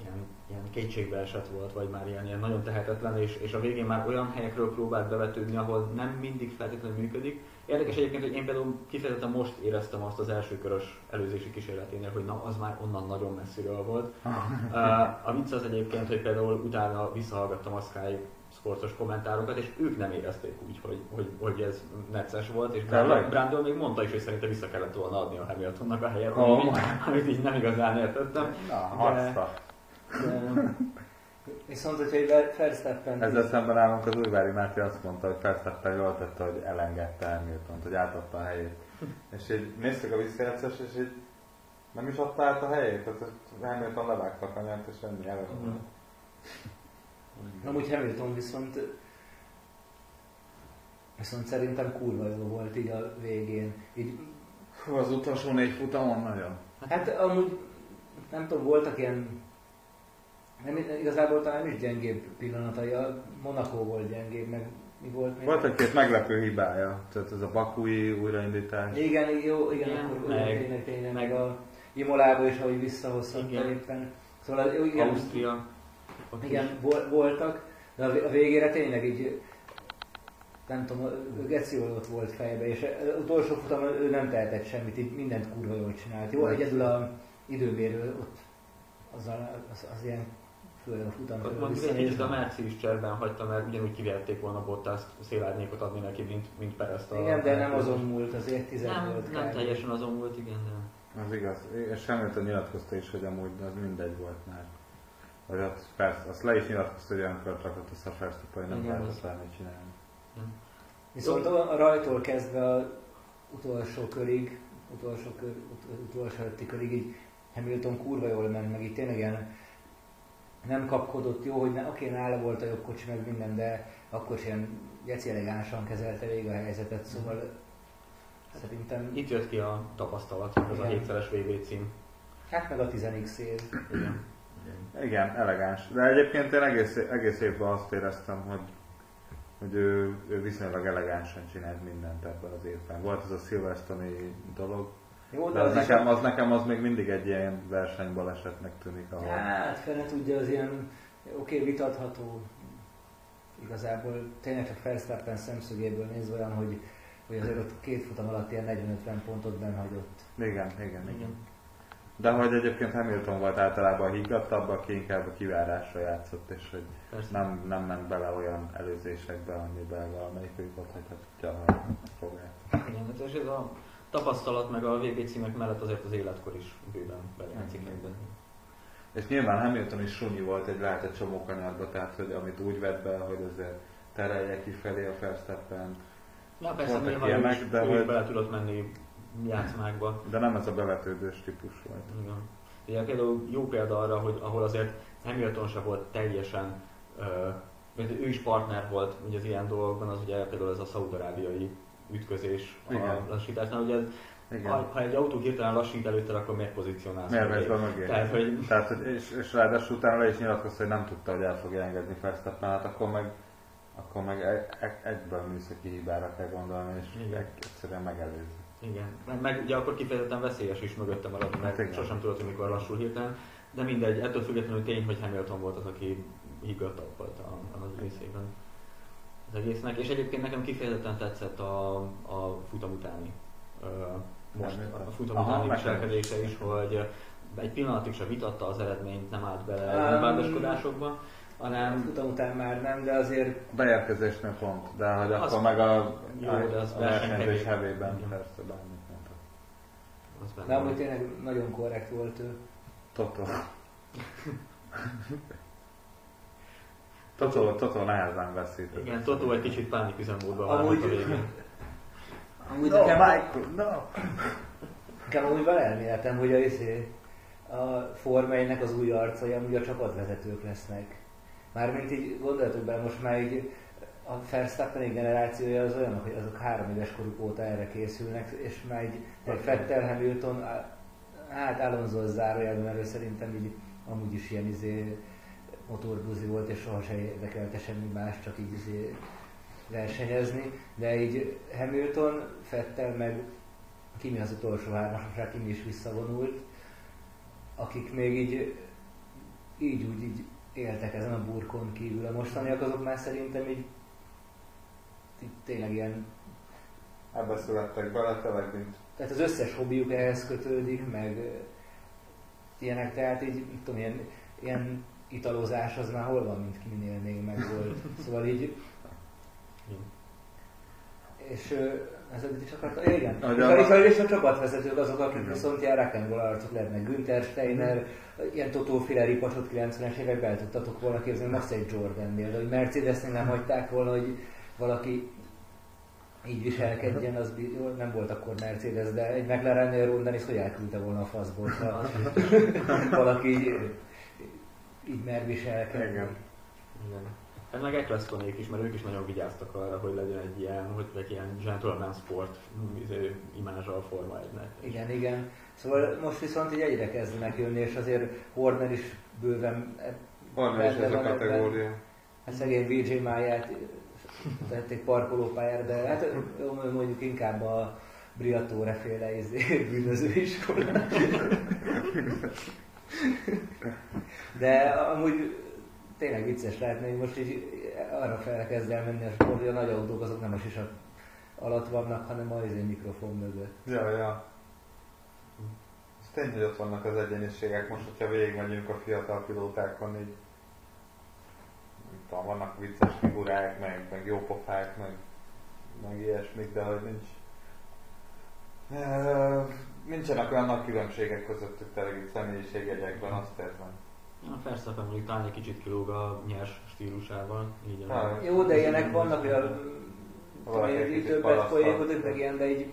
ilyen, ilyen kétségbe esett volt, vagy már ilyen, ilyen nagyon tehetetlen, és, és a végén már olyan helyekről próbált bevetődni, ahol nem mindig feltétlenül működik. Érdekes egyébként, hogy én például kifejezetten most éreztem azt az első körös előzési kísérleténél, hogy na, az már onnan nagyon messziről volt. A vicc az egyébként, hogy például utána visszahallgattam a Sky sportos kommentárokat, és ők nem érezték úgy, hogy, hogy, hogy ez necces volt, és Brandon, még mondta is, hogy szerintem vissza kellett volna adni a Hamiltonnak a helyet, Ó. amit, amit így nem igazán értettem. Na, De-. De, Viszont, hogyha egy Verstappen Ezzel szemben állunk az Újvári Máté azt mondta, hogy Verstappen jól tette, hogy elengedte Hamilton, hogy átadta a helyét. És így néztük a visszajátszást, és így nem is adta át a helyét, tehát Hamilton levágta a kanyart, és ennyi elő. Mhm. Amúgy Hamilton viszont viszont szerintem kurva jó volt így a végén. Így, Hú, az utolsó négy futamon nagyon. hát amúgy nem tudom, voltak ilyen nem, igazából talán nem is gyengébb pillanatai, a Monaco volt gyengébb, meg mi volt még? Volt egy-két meglepő hibája, tehát ez a bakúi újraindítás. Igen, jó, igen, Igen, akkor meg- tényleg, tényleg, meg- a Imolába is, ahogy visszahozhatta Igen. éppen. Szóval igen, Ausztria. Is. Igen, vol- voltak, de a vé- a végére tényleg így, nem tudom, ő Geci ott volt fejbe, és az utolsó futamon ő nem tehetett semmit, így mindent kurva jól csinált. Jó, egyedül a időmérő ott az, a, az, az ilyen, főleg a futam mondjuk egy a Merci is cserben hagyta, mert ugyanúgy kiverték volna Bottas szélárnyékot adni neki, mint, mint Perezt a... Igen, de nem azon múlt, azért tized nem, volt nem teljesen azon volt, igen, de... Az igaz. És Hamilton nyilatkozta is, hogy amúgy az mindegy volt már. Vagy azt, persze, azt le is nyilatkozta, hogy olyan kört rakott össze a hogy nem Igen, lehet az- azt bármit csinálni. Viszont a rajtól kezdve a utolsó körig, utolsó, kör, ut, utolsó előtti körig így Hamilton kurva jól ment, meg így tényleg ilyen nem kapkodott, jó, hogy ne, oké, nála volt a jobb kocsi, meg minden, de akkor is ilyen geci elegánsan kezelte végig a helyzetet, szóval szerintem, Itt jött ki a tapasztalat, az a hétszeres VB cím. hát meg a 10x év. Igen. Igen, elegáns. De egyébként én egész, egész évben azt éreztem, hogy, hogy ő, ő viszonylag elegánsan csinált mindent ebben az évben. Volt ez a Silverstone dolog, Jó, de az nekem, az nekem az még mindig egy ilyen versenybalesetnek tűnik, ahol... Hát, fene tudja, az ilyen, oké, vitatható. Igazából tényleg csak Verstappen szemszögéből nézve olyan, hogy, hogy azért ott két futam alatt ilyen 40-50 pontot benhagyott. Igen, igen, igen. Igen. De hogy egyébként Hamilton volt általában a higgadtabb, aki inkább a kivárásra játszott, és hogy Persze. nem, nem ment bele olyan előzésekbe, amiben valamelyikük ott hagyhatja a fogát. Igen, hát és ez a tapasztalat meg a VB címek mellett azért az életkor is bőven bejátszik Igen. ebben. És nyilván Hamilton is sunyi volt egy lehet egy csomó kanyarba, tehát hogy amit úgy vett be, hogy azért terelje kifelé a Verstappen, Ja, persze, nyilván is, de ő is hogy- bele tudott menni játszmákba. de nem ez a bevetődős típus volt. Igen. Ugye például jó példa arra, hogy ahol azért Hamilton se volt teljesen, mert ő is partner volt ugye az ilyen dolgokban, az ugye például ez a szaudarábiai ütközés Igen. a lassításnál, ugye Igen. ha, ha, egy autó hirtelen lassít előtte, akkor miért pozícionálsz? Miért vesz be mögé? Tehát, hogy Tehát, hogy, és, és ráadásul utána le is nyilatkozta, hogy nem tudta, hogy el fogja engedni Verstappen, hát akkor meg, akkor meg egy, egy, egyből műszaki hibára kell gondolni, és Igen. egy, egyszerűen megelőzi. Igen, meg, meg ugye akkor kifejezetten veszélyes is mögötte maradni, Hát igen. mert sosem tudod, hogy mikor lassul hirtelen. De mindegy, ettől függetlenül tény, hogy Hamilton volt az, aki higgadtabb volt a, a nagy részében az egésznek. És egyébként nekem kifejezetten tetszett a, a futam utáni most a futam utáni viselkedése is. hogy egy pillanatig sem vitatta az eredményt, nem állt bele Um, vádaskodásokba, Nem, hanem futam után már nem, de azért Beérkezésnél pont, de hogy Az- akkor meg a, jó, de az a verseny versenyzés hevében. persze bármit az benne de amúgy tényleg nagyon korrekt volt ő. Totó. Totó, Totó nehezen veszített. Igen, Totó egy kicsit pániküzemmódban van Amúgy- a végén. Amúgy No, nekem, Michael, no! nekem amúgy van elméletem, hogy a, izé, a Forma 1-nek az új arcai amúgy a csapatvezetők lesznek. Mármint így gondoljatok bele, most már így a Verstappen generációja az olyan, hogy azok három éves koruk óta erre készülnek, és már így Vettel, Hamilton, hát Alonso az zárójelben, mert ő szerintem így amúgy is ilyen izé motorbuzi volt, és sohasem érdekelte semmi más, csak így izé versenyezni, de így Hamilton, Fettel meg Kimi az utolsó hármasra, Kimi is visszavonult, akik még így, így úgy így éltek ezen a burkon kívül. A mostaniak azok már szerintem így, így tényleg ilyen, Ebbe születtek bele, tényleg, mint tehát az összes hobbiuk ehhez kötődik, meg ilyenek, tehát így, mit tudom, ilyen, ilyen italozás az már hol van, mint Kiminél még meg volt. Szóval így, Igen. És eddig is akarta, igen. Ahogy És a- a, és, a, és a csapatvezetők azok, akik Igen. viszont ilyen rock'n'roll arcok lehetnek. Günther Steiner, ilyen Totó Féle ripacsot 90-es években el tudtatok volna képzelni, max egy Jordannél, de hogy Mercedesnél nem hagyták volna, hogy valaki így viselkedjen, az nem volt akkor Mercedes, de egy McLarennél Ron Dennis hogy elküldte volna a faszból, ha valaki így, így mer viselkedni. Igen. Igen. Hát meg Ecclestonék is, mert ők is nagyon vigyáztak arra, hogy legyen egy ilyen, hogy egy ilyen gentleman sport izé, imázsa a Forma 1-nek. Igen, igen. Szóval most viszont így egyre kezdenek jönni, és azért Horner is bőven e- van is ez a kategória. Hát szegény VJ máját tették parkolópályára, de hát mondjuk inkább a Briatore féle izé, bűnözőiskola. De amúgy tényleg vicces lehetne, hogy most így arra fel kezd elmenni a sport, hogy a nagy autók azok nem a sisak alatt vannak, hanem a izé mikrofon mögött. Ja, ja. Ez tény, hogy ott vannak az egyenlőségek. Most, hogyha végigmegyünk a fiatal pilótákon, így nem tudom, vannak vicces figurák, meg, meg jó pofák, meg, meg ilyesmik, de hogy nincs nincsenek olyan nagy különbségek közöttük tényleg személyiségjegyekben, azt érzem. A Verstappen mondjuk talán egy kicsit kilóg a nyers stílusával, így a... Hát, Jó, de ilyenek vannak, hogy többet folyékodik, meg ilyen, de így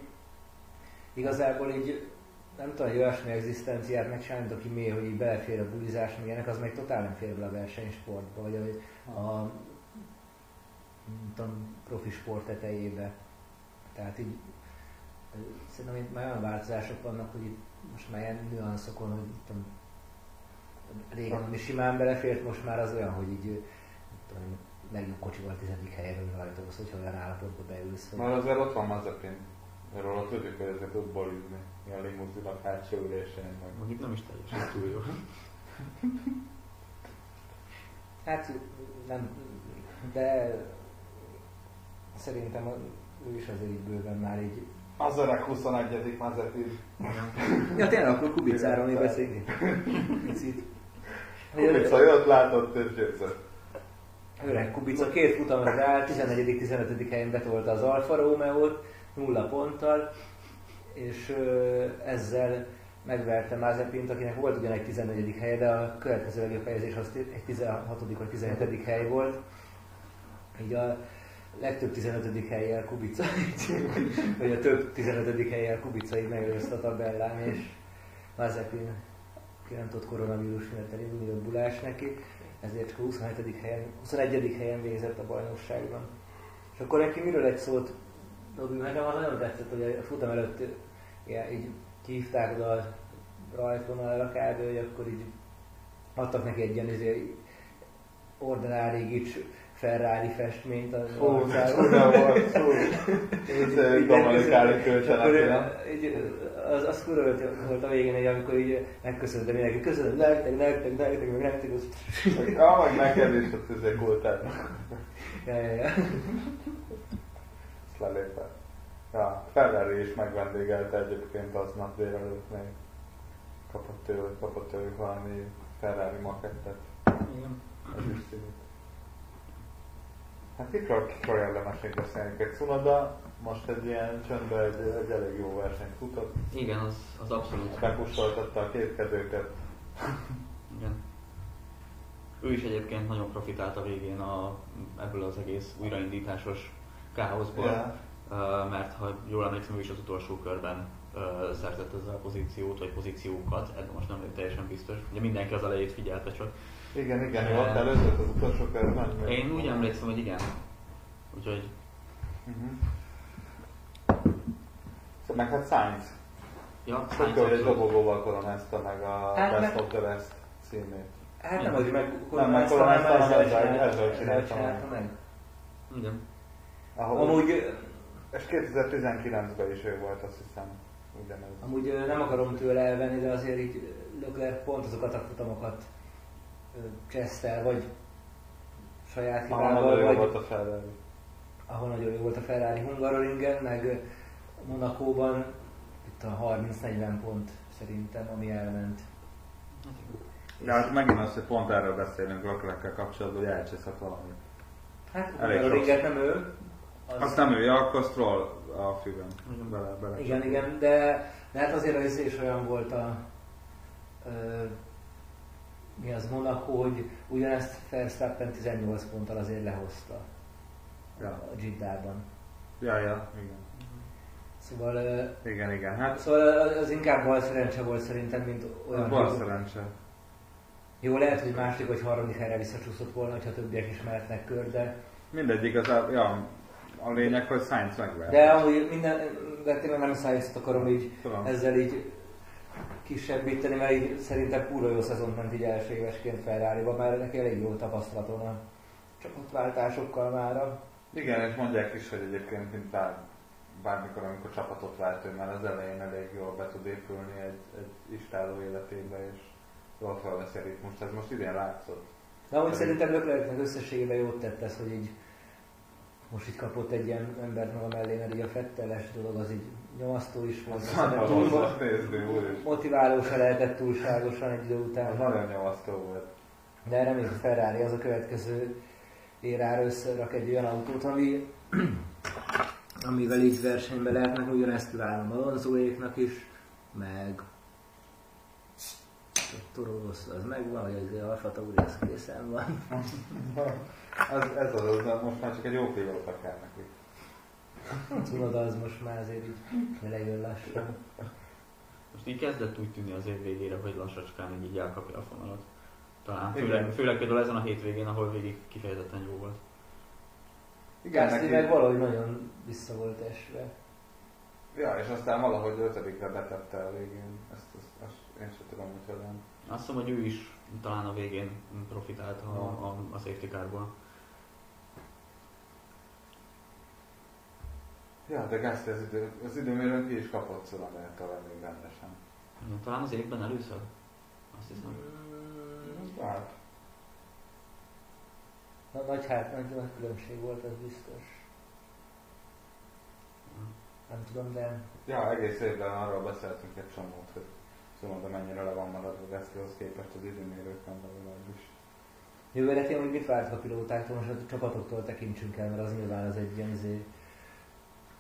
igazából így nem tudom, hogy olyasmi egzisztenciát megcsinálni, aki mély, hogy így belefér a bulizás, meg ilyenek, az meg totál nem fér bele a versenysportba, vagy a, a nem tudom, profi sport tetejébe. Tehát így szerintem itt már olyan változások vannak, hogy itt most már ilyen nüanszokon, hogy tudom, régen ami simán belefért, most már az olyan, hogy így tudom, legjobb kocsival tizedik helyen rajtolsz, hogyha olyan állapotba beülsz. hogy- Már azért ott van Mazepin. Róla tudjuk, hogy azért tud bolizni. Ilyen limuzinok hátsó ülésén. Meg. Mondjuk nem is teljesen túl jó. Hát nem, de szerintem ő is azért így bőven már így... Az öreg 21. Mazepin. Ja tényleg, akkor Kubicáról még beszélni. Picit. Kubica jött, látott és győzött. Öreg Kubica két futamra rá, 14.-15. helyen betolta az Alfa Romeo-t, nulla ponttal, és ezzel megverte Mazepint, akinek volt ugyan egy 14. helye, de a következő legjobb helyezés az egy 16. vagy 17. hely volt. Így a legtöbb 15. helyjel Kubica, vagy a több 15. helyjel Kubica így megelőzte a tabellán, és Mazepin, aki koronavírus miatt elindulni, a bulás neki, ezért csak a 27. helyen, 21. helyen végzett a bajnokságban. És akkor neki miről egy szót Robi, nekem az nagyon tetszett, hogy a futam előtt ilyen, így kihívták a rajtvonalra kb, hogy akkor így adtak neki egy ilyen izé, ordinári Ferrari festményt az Fú, arcáról. csúnya volt. Ez kölcsenek. így, az, az kurva volt a végén, hogy amikor így megköszöntem mindenki, köszönöm nektek, nektek, nektek, meg nektek, az... Ja, meg neked is ott izé kultál. Ja, ja, ja. Ezt lelépve. Ja, Ferrari is megvendégelte egyébként aznap délelőtt még. Kapott tőlük, kapott tőlük valami Ferrari makettet. Igen. Az is szívít. Hát kikről, kikről érdemes még beszélni? Egy Cunoda most egy ilyen csöndben egy, egy elég jó versenyt futott. Igen, az, az abszolút. Bepusoltatta a kétkedőket. Igen. Ő is egyébként nagyon profitált a végén a, ebből az egész újraindításos káoszból. Ö, mert ha jól emlékszem, ő is az utolsó körben szerzett ezzel a pozíciót, vagy pozíciókat, ebben most nem vagyok teljesen biztos. Ugye mindenki az elejét figyelte csak. Igen, igen, ő ott előzött az utolsó körben. Én úgy emlékszem, hogy igen. Úgyhogy Uh-huh. Meg hát Sainz. Ja, Tök jó, hogy egy dobogóval koronázta meg a Hát Best meg- of the West címét. Hát nem, hogy meg koronázta, hanem ezzel ezzel- csinálta- meg. meg. Igen. Ahol, Amúgy, És 2019-ben is ő volt, azt hiszem. Ugyanez. amúgy nem akarom tőle elvenni, de azért így Leclerc pont azokat a futamokat ö, cseszte el, vagy saját Ahol hibával, vagy volt a Ferrari. ahol nagyon jó volt a Ferrari Hungaroringen, meg Monakóban itt a 30-40 pont szerintem, ami elment. De hát megint az, hogy pont erről beszélünk Leclerc-kel kapcsolatban, hogy elcseszhet valami. Hát Elég Hungaroringet nem ő. Az, Azt nem ő, ja, akkor Stroll a. Igen. Bele, bele Igen, igen, de, de hát azért az is olyan volt a ö, mi az Monaco, hogy ugyanezt Verstappen 18 ponttal azért lehozta Ja. a Giddában. Ja, ja, igen. Szóval, Igen, igen. Hát szóval az- inkább bal szerencse volt szerintem, mint olyan. az bal szerencse. Jó, lehet, hogy második vagy harmadik helyre visszacsúszott volna, ha többiek is mehetnek kör, de, Mindegy, igazából, ja, a lényeg, hogy Sainz megver. de amúgy minden, de tényleg nem szájezt akarom így Tudom. ezzel így kisebbíteni, mert így szerintem kurva jó szezon ment így első évesként Ferrari-ba, mert neki elég jó tapasztalat van a csapatváltásokkal mára. Igen, és mondják is, hogy egyébként mint bár, bármikor, amikor csapatot vált, ő már az elején elég jól be tud épülni egy, egy istáló életébe, és jól felveszi a ritmust. Ez most idén látszott. Amúgy Szerint- szerintem Leclercnek összességében jót tett ez, hogy így most így kapott egy ilyen embert maga mellé, mert így a fetteles dolog az így nyomasztó is volt. Az túl volt nézni, úr motiváló se lehetett túlságosan egy idő Az után. nagyon nyomasztó volt. De reméljük a Ferrari az a következő érára összerak egy olyan autót, ami, amivel így versenybe lehetnek, ugyanezt kívánom Alonsoéknak is, meg a Toro Rosso az megvan, hogy az Alfa Tauri az készen van. Ez, ez az, az, most már csak egy jó pilóta kell neki. Tudod, az most már azért így lejön lassan. Most így kezdett úgy tűnni az év végére, hogy lassacskán így elkapja a fonalat. Talán. Főleg, főleg például ezen a hétvégén, ahol végig kifejezetten jó volt. Igen, Gasly meg valahogy nagyon vissza volt esve. Ja, és aztán valahogy ötödikre betette a végén. Ezt, ezt, ezt én sem tudom, hogy hogyan. Azt hiszem, hogy ő is talán a végén profitált a, a, a safety carból. Ja, de Gasly az, idő, az időmérőn ki is kapott Szulamértől elég rendesen. Talán az évben először? Azt hiszem. Mm, Hát, Na, nagy, hát, nagy, nagy különbség volt, az biztos. Nem tudom, de ja, egész évben arról beszéltünk egy csomót, hogy Szunoda mennyire le van maradva Gaslyhoz képest az időmérőkben legalábbis. jövőre tényleg mit vártok a pilótáktól, most a csapatoktól tekintsünk el, mert az nyilván az egy ilyen izé,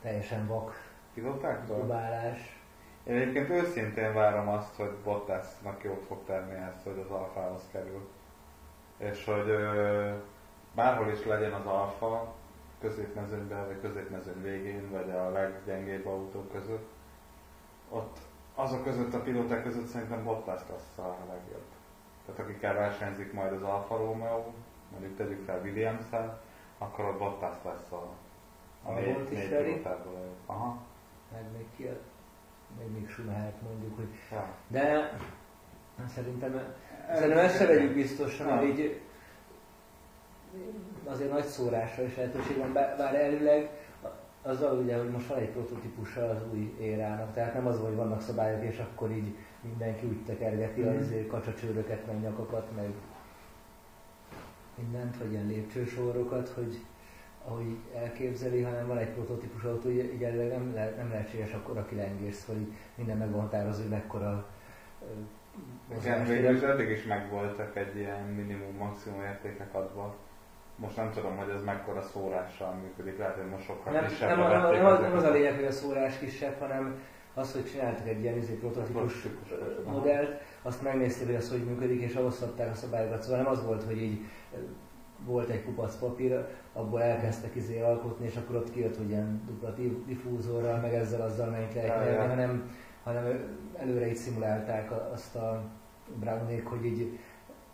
teljesen vak Pilótáktól? próbálás. Én egyébként őszintén várom azt, hogy Bottasnak jót fog tenni ezt, hogy az alfához kerül. És hogy ö, bárhol is legyen az alfa, középmezőnyben, vagy középmezőny végén, vagy a leggyengébb autók között, ott azok között a pilóták között szerintem Bottas lesz a legjobb. Tehát akikkel versenyzik majd az Alfa Romeo, mondjuk tegyük fel williams akkor a Bottas lesz a, a Albont is. Aha. Meg még ki a, meg még Schumachert mondjuk, hogy Ja. de szerintem, szerintem ezt se vegyük biztosan, Nem. így azért nagy szórásra is lehetőség van, bár elvileg azzal ugye, hogy most van egy prototípusa az új érának, tehát nem az, hogy vannak szabályok, és akkor így mindenki úgy tekergeti Mhm. az kacsacsőröket, meg nyakakat, meg mindent, vagy ilyen lépcsősorokat, hogy ahogy elképzeli, hanem van egy prototípus autó, így, így nem, le, nem lehetséges akkor a kilengés, szóval így minden meg van határozva, hogy mekkora Igen, végül eddig is megvoltak egy ilyen minimum maximum értékek adva. Most nem tudom, hogy ez mekkora szórással működik, lehet, hogy most sokkal Nem, kisebb nem, nem, nem, nem, az, nem az a lényeg, hogy a szórás kisebb, hanem az, hogy csináltak egy ilyen izé, prototípus modellt, azt megnézték, hogy az hogy működik, és ahhoz szabták a szabályokat. Szóval nem az volt, hogy így volt egy kupac papír, abból elkezdtek izé alkotni, és akkor ott kijött, hogy ilyen dupla di- diffúzorral, meg ezzel azzal mennyit lehet Ja, nyerni, ja. hanem, hanem előre így szimulálták azt a Brownék, hogy így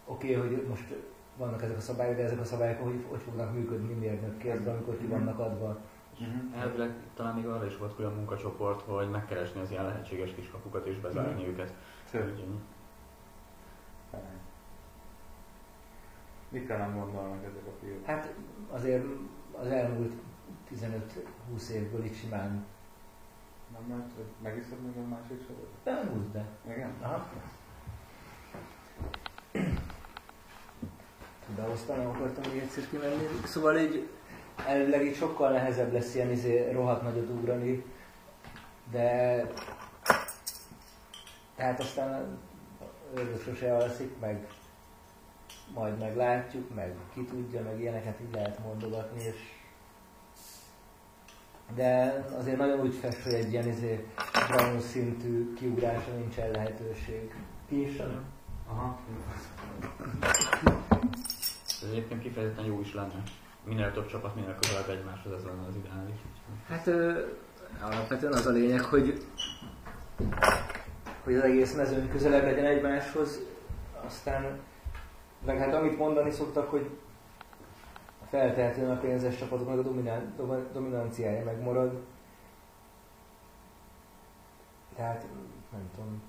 oké, okay, hogy most vannak ezek a szabályok, de ezek a szabályok hogy, hogy fognak működni mérnökként, amikor ki vannak adva. Mhm. Elvileg talán még arra is volt külön munkacsoport, hogy megkeresni az ilyen lehetséges kiskapukat és bezárni őket. Szép. Mikre nem gondolnak ezek a fiúk? Hát azért az elmúlt 15-20 évből így simán Nem hogy megiszod meg a másik sorot? elmúlt, de. Igen? Aha. Behoztam, nem akartam még egyszer kimenni. Szóval így elvileg így sokkal nehezebb lesz ilyen izé rohadt nagyot ugrani, de tehát aztán ördög sose alszik, meg majd meglátjuk, meg ki tudja, meg ilyeneket így lehet mondogatni, és de azért nagyon úgy fest, hogy egy ilyen izé Brown szintű kiugrásra nincsen lehetőség. Sem? Aha. ez egyébként kifejezetten jó is lenne. Minél több csapat, minél közelebb egymáshoz, ez lenne az ideális. Hát ö, alapvetően az a lényeg, hogy, hogy az egész mezőny közelebb legyen egymáshoz, aztán meg hát amit mondani szoktak, hogy feltehetően a pénzes csapatoknak a dominán, dom- dominanciája megmarad. Tehát nem tudom,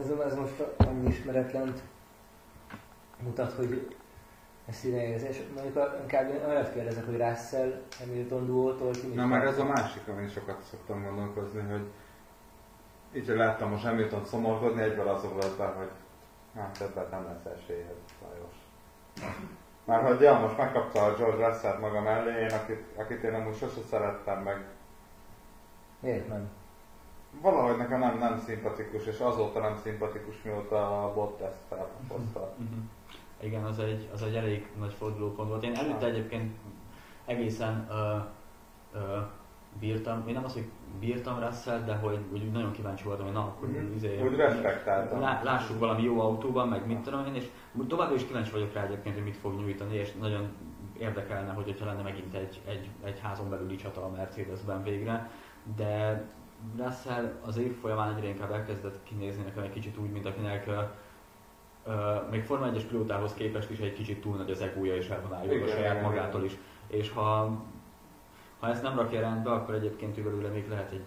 ez, ez most annyi ismeretlent mutat, hogy ezt így nehéz. És mondjuk inkább olyat kérdezek, hogy Russell, Hamilton duótól ki Na meg vár? ez a másik, amin sokat szoktam gondolkozni, hogy így, láttam most Hamilton szomorkodni, egyből az ugrott be, hogy hát többet nem lesz esélyed, Lajos. Már hogy ja, most megkapta a George russell maga mellé, én, akit, akit én amúgy sose szerettem meg. Miért nem? Valahogy nekem nem, nem szimpatikus, és azóta nem szimpatikus, mióta a Bottas felhozta. Uh-huh. Igen, az egy, az egy elég nagy fordulópont volt. Én előtte egyébként egészen uh, uh, bírtam, én nem az, hogy bírtam russell de hogy, úgy nagyon kíváncsi voltam, hogy na, akkor Mhm. izé, Úgy respektáltam. lá, lássuk valami jó autóban, meg mit tudom én, és továbbra is kíváncsi vagyok rá egyébként, hogy mit fog nyújtani, és nagyon érdekelne, hogy hogyha lenne megint egy, egy, egy házon belüli csata a Mercedesben végre, de Russell az év folyamán egyre inkább elkezdett kinézni nekem egy kicsit úgy, mint akinek uh, uh, még Forma 1-es pilótához képest is egy kicsit túl nagy az egója és elvonálja a Igen, saját magától is. És ha, ha ezt nem rakja rendbe, akkor egyébként ő belőle még lehet egy,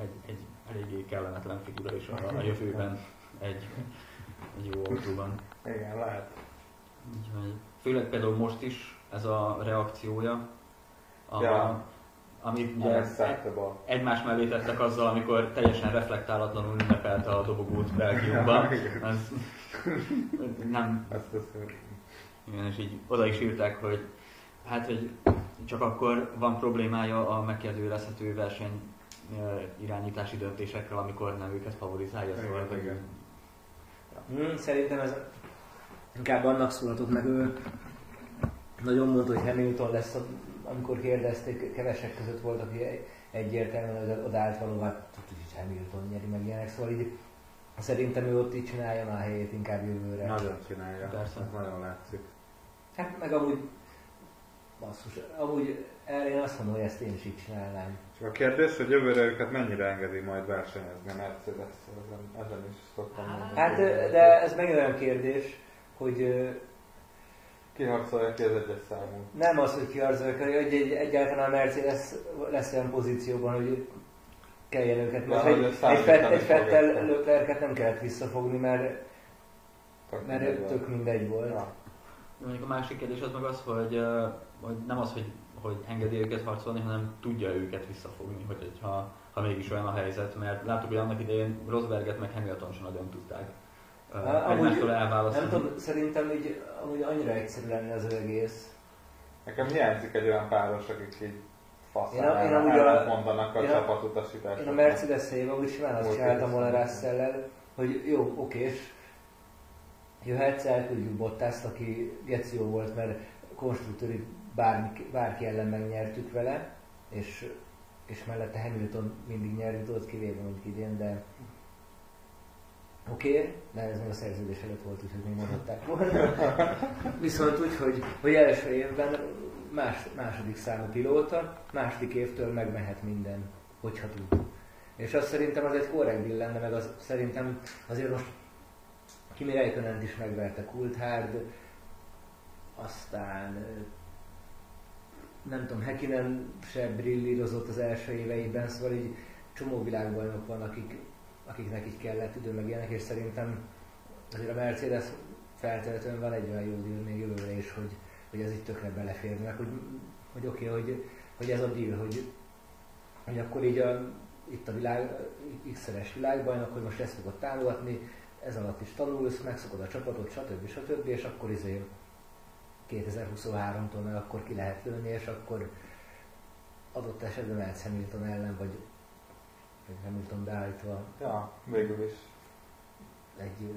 egy, egy eléggé kellemetlen figura is a, a jövőben egy, egy jó autóban. Igen, lehet. Úgyhogy, főleg például most is ez a reakciója, a, Ja. amit Ugye, egymás mellé tettek azzal, amikor teljesen reflektálatlanul ünnepelte a dobogót Belgiumban. Ez nem, Ezt köszönöm. igen, és így oda is írták, hogy hát, hogy csak akkor van problémája a megkérdőjelezhető verseny irányítási döntésekkel, amikor nem őket favorizálja. Szóval, Igen, hogy- igen. Hmm, szerintem ez inkább annak szólhatott meg ő. Nagyon mondta, hogy Hamilton lesz, a- amikor kérdezték, kevesek között volt, aki egyértelműen odállt való, hát hogy Hamilton nyeri meg ilyenek, szóval így szerintem ő ott így csinálja már a helyét inkább jövőre. Nagyon csinálja. Persze. Nagyon látszik. Hát meg amúgy, basszus, amúgy erre én azt mondom, hogy ezt én is így csinálnám. Csak a kérdés, hogy jövőre őket mennyire engedi majd versenyezni a Mercedes, ezen, ezen is szoktam mondani. Hát, de ez megint olyan kérdés, hogy Kiharcolja ki az egyes számú. nem az, hogy kiarzolják, hogy egy, egyáltalán a Mercedes lesz olyan pozícióban, hogy kelljen őket, mert egy, egy, fett, egy. Fettel Leclerc-et nem kellett visszafogni, mert, Tök mert mindegy tök mindegy volt. Ja. Mondjuk a másik kérdés az meg az, hogy, hogy nem az, hogy, hogy engedi őket harcolni, hanem tudja őket visszafogni, hogy, ha, ha mégis olyan a helyzet, mert láttuk, hogy annak idején Rosberget meg Hamilton sem nagyon tudták amúgy egymástól elválasztani. Nem tudom, szerintem így, amúgy annyira egyszerű lenne az egész. Nekem hiányzik egy olyan páros, akik így Én a- faszán én amúgy a- mondanak a én a- csapatutasításokra. Én a Mercedes-ével úgy simán azt csináltam volna russell hogy jó, okés, jöhetsz, elküldjük Bottaszt, aki geci jó volt, mert konstruktőri bármi, bárki ellen megnyertük vele, és, és mellette Hamilton mindig nyerni tudott, kivéve mondjuk idén, de oké, okay, de ez még a szerződés előtt volt, úgyhogy még mondhatták volna. Viszont úgy, hogy, hogy első évben más, második számú pilóta, második évtől megmehet minden, hogyha tud. És azt szerintem az egy korrekt lenne, meg az, szerintem azért most Kimi Räikkönen is megverte Kulthárd, aztán nem tudom, Hekinen se brillírozott az első éveiben, szóval így csomó világbajnok van, akik, akiknek így kellett idő meg ilyenek, és szerintem azért a Mercedes feltétlenül van egy olyan jó deal még jövőre is, hogy, hogy ez itt tökre beleférnek, hogy, hogy oké, okay, hogy, hogy ez a deal, hogy, hogy akkor így a, itt a világ, x-szeres világbajnok, hogy most ezt fogod támogatni, ez alatt is tanulsz, megszokod a csapatot, stb. stb. és akkor izé 2023-tól meg akkor ki lehet lőni, és akkor adott esetben mehetsz Hamilton ellen, vagy, vagy Hamilton beállítva Ja, végül is. egy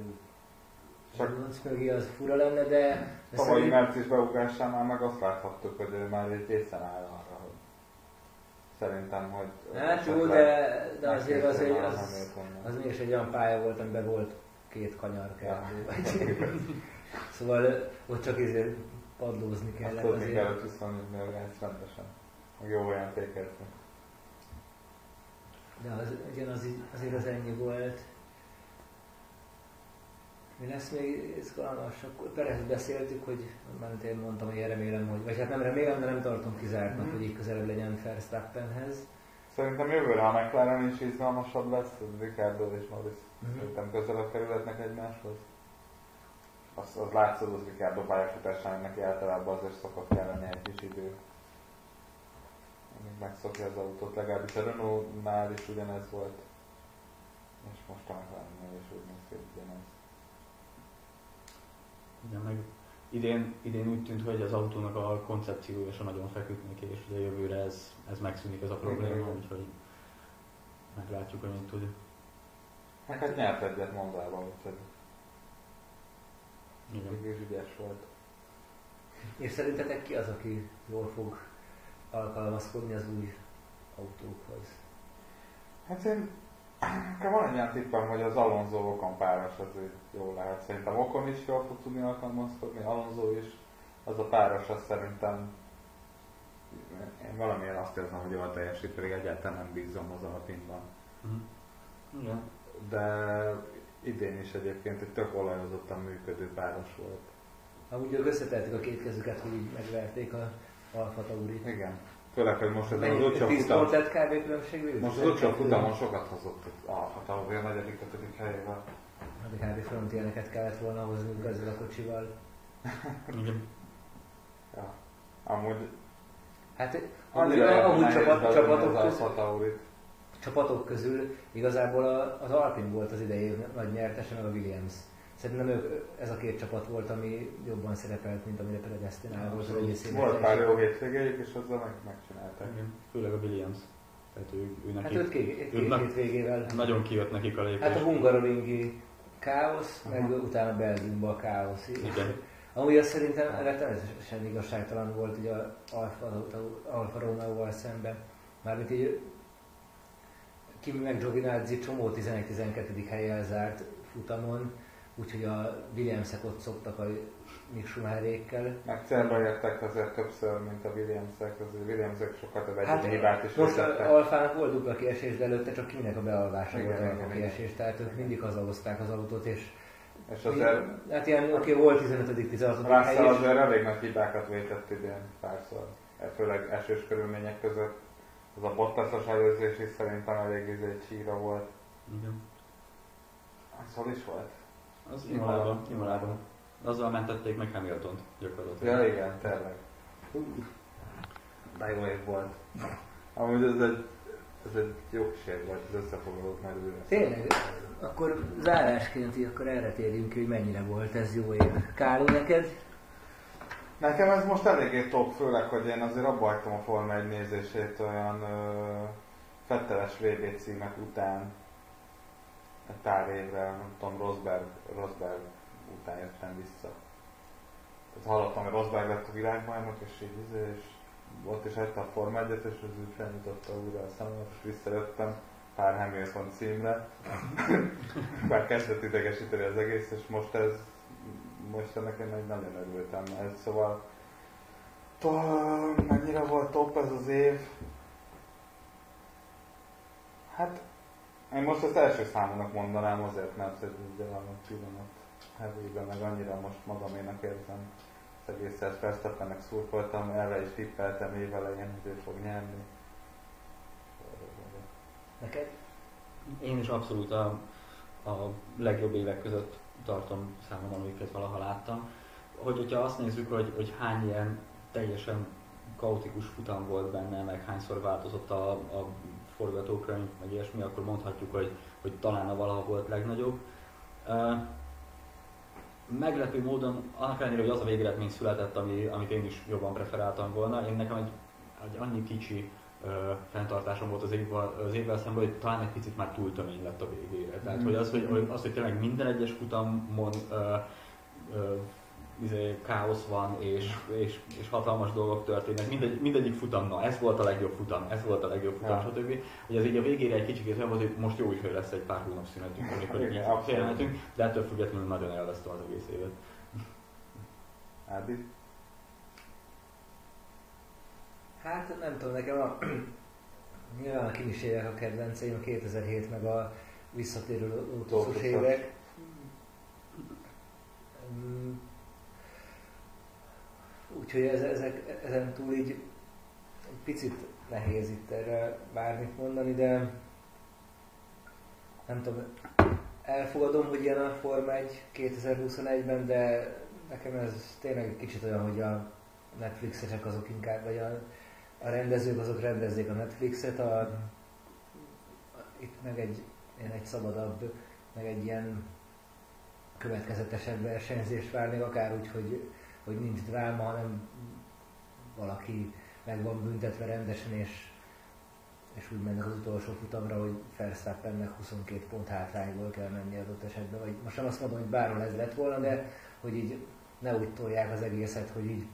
Csak mögé az fura lenne, de, Tavalyi szerint- március beugrásánál meg azt láthattuk, hogy ő már egy készen áll arra, hogy szerintem, hogy... Hát jó, de, de azért az, egy, az, Hamiltonnak. az mégis egy olyan pálya volt, amiben volt két kanyar kell. Ja. szóval ott csak ezért padlózni Azt kellett tudni azért. kellett viszonyítani a gáz rendesen. Meg jó olyan tékeltünk. De az, igen, az, így- azért az ennyi volt. Mi lesz még izgalmas? Akkor Perez beszéltük, hogy már én mondtam, hogy én remélem, hogy, vagy hát nem remélem, de nem tartom kizártnak, Mhm. hogy így közelebb legyen Verstappenhez. Szerintem jövőre, ha McLaren is izgalmasabb lesz, az Ricardo és Norris Mhm. szerintem közelebb kerülhetnek egymáshoz. Az, az látszott az Ricardo pályafutásán, neki általában azért szokott kelleni egy kis idő. Amíg megszokja az autót, legalábbis a Renault-nál is ugyanez volt. És most a McLaren-nél is úgy néz ki, ugyanez. Igen, meg idén, idén úgy tűnt, hogy az autónak a koncepciója sem nagyon feküdt neki, és ugye jövőre ez, ez megszűnik ez a probléma, Igen. úgyhogy meglátjuk, hogy mit tud. Meg hát nyert egyet Mondában, úgyhogy Igen. végül is ügyes volt. És szerintetek ki az, aki jól fog alkalmazkodni az új autókhoz? Hát én, nekem van egy ilyen tippem, hogy az Alonso Ocon páros azért jó lehet. Szerintem Ocon is jól fog tudni alkalmazkodni, Alonso is. Az a páros, az szerintem én valamilyen azt érzem, hogy jól teljesít, pedig egyáltalán nem bízom az Alpinban. Mhm. Igen. De idén is egyébként egy tök olajozottan működő páros volt. Amúgy ők összetelték a két kezüket, hogy így megverték a Alfa Taurit. Igen. Főleg, hogy most ez az 10 futam, pont lett kb. különbség végül? most az utcsó futamon sokat hozott a Tauri a negyedik, ötödik helyével. Hát kb. frontjelneket kellett volna hozni ezzel a kocsival. Igen. Ja. Amúgy Hát annyira amúgy nehéz csapat, csapatok, az Alfa Taurit. Csapatok közül igazából az Alpin volt az idei nagy nyertese, meg a Williams. Szerintem ők, ez a két csapat volt, ami jobban szerepelt, mint amire predestinál volt az egész Volt pár jó hétvégéjük, és azzal meg, megcsinálták. Igen. Főleg a Williams. Tehát ő, ő Hát neki őt két, két na- hétvégével. nagyon kijött nekik a lépés. Hát a hungaroringi káosz, meg Aha. utána Belgiumban a káosz. Igen. Amúgy az szerintem rettenetesen igazságtalan volt ugye a Alfa, Alfa Romeo-val szemben. Mármint így Kimi meg Giovinazzi csomó 11-12. helyen zárt futamon, úgyhogy a Williamsek ott szoktak a Mick Schumacherékkel. Meg célba értek azért többször, mint a Williamsek, az Williamsek sokat több Hát hibát is most vezettek. a Alfának volt dupla kiesés, de előtte csak Kiminek a bealvása Igen, volt a igen, igen. kiesés, tehát ők mindig hazahozták az autót, és És azért hát ilyen oké, volt 15-16. hely Russell is. azért elég nagy hibákat vétett idén párszor. Főleg esős körülmények között. Az a Bottasos előzés is szerintem elég izé csíra volt. Igen. Az hol is volt? Az Imolában. Imolában. azzal mentették meg Hamilton-t gyakorlatilag. Ja igen, tényleg. De jó év volt. Amúgy ez egy, ez egy jó kísér volt, az összefoglalót majd újra. Tényleg? Akkor zárásként akkor erre térjünk ki, hogy mennyire volt ez jó év. Károly, neked? Nekem ez most eléggé top, főleg, hogy én azért abba hagytam a Forma 1 nézését olyan ö, fetteles VB címek után egy pár évre, nem tudom, Rosberg, Rosberg után jöttem vissza. Tehát hallottam, hogy Rosberg lett a világbajnok, és így izé, és ott is hagyta a Forma 1 és az úgy felnyitotta újra a szememet, és visszajöttem pár Hamilton címre. Már kezdett idegesíteni az egész, és most ez most ennek én nagyon örültem. Ez szóval to- mennyire volt top ez az év? Hát én most ezt első számúnak mondanám azért, mert hogy ugye a pillanat hevében, meg annyira most magaménak érzem az egészet Verstappennek szurkoltam, erre is tippeltem évelején, hogy ő fog nyerni. Neked? Én is abszolút a, a legjobb évek között tartom számomra, amiket valaha láttam. Hogy, hogyha azt nézzük, hogy, hogy hány ilyen teljesen kaotikus futam volt benne, meg hányszor változott a, a forgatókönyv, meg ilyesmi, akkor mondhatjuk, hogy, hogy talán a valaha volt legnagyobb. Uh, meglepő módon, annak ellenére, hogy az a végeredmény született, ami, amit én is jobban preferáltam volna, én nekem egy, egy annyi kicsi uh, fenntartásom volt az évvel, az évvel szemben, hogy talán egy picit már túl tömény lett a végére. Tehát, hogy az, hogy, az, hogy tényleg minden egyes futamon uh, uh, izé, káosz van, és, és, és hatalmas dolgok történnek. Mindegy, mindegyik futam, na ez volt a legjobb futam, ez volt a legjobb futam, Ja. stb. Hogy ez így a végére egy kicsit olyan volt, hogy most jó is, hogy lesz egy pár hónap szünetünk, amikor így félremetünk, de ettől függetlenül nagyon elvesztem az egész évet. Ádi? Hát nem tudom, nekem a... Nyilván a évek a kedvenceim, a 2007 meg a visszatérő Lótuszos. évek. Mm. Úgyhogy ez, ezek, ezen túl így egy picit nehéz itt erre bármit mondani, de nem tudom, elfogadom, hogy ilyen a Forma 1 2021-ben, de nekem ez tényleg egy kicsit olyan, hogy a Netflixesek azok inkább, vagy a, a rendezők azok rendezzék a Netflixet, a, itt meg egy, én egy szabadabb, meg egy ilyen következetesebb versenyzést várnék, akár úgy, hogy, hogy nincs dráma, hanem valaki meg van büntetve rendesen, és, és úgy mennek az utolsó futamra, hogy Verstappennek 22 pont hátrányból kell menni adott esetben, vagy most nem azt mondom, hogy bárhol ez lett volna, de hogy így ne úgy tolják az egészet, hogy így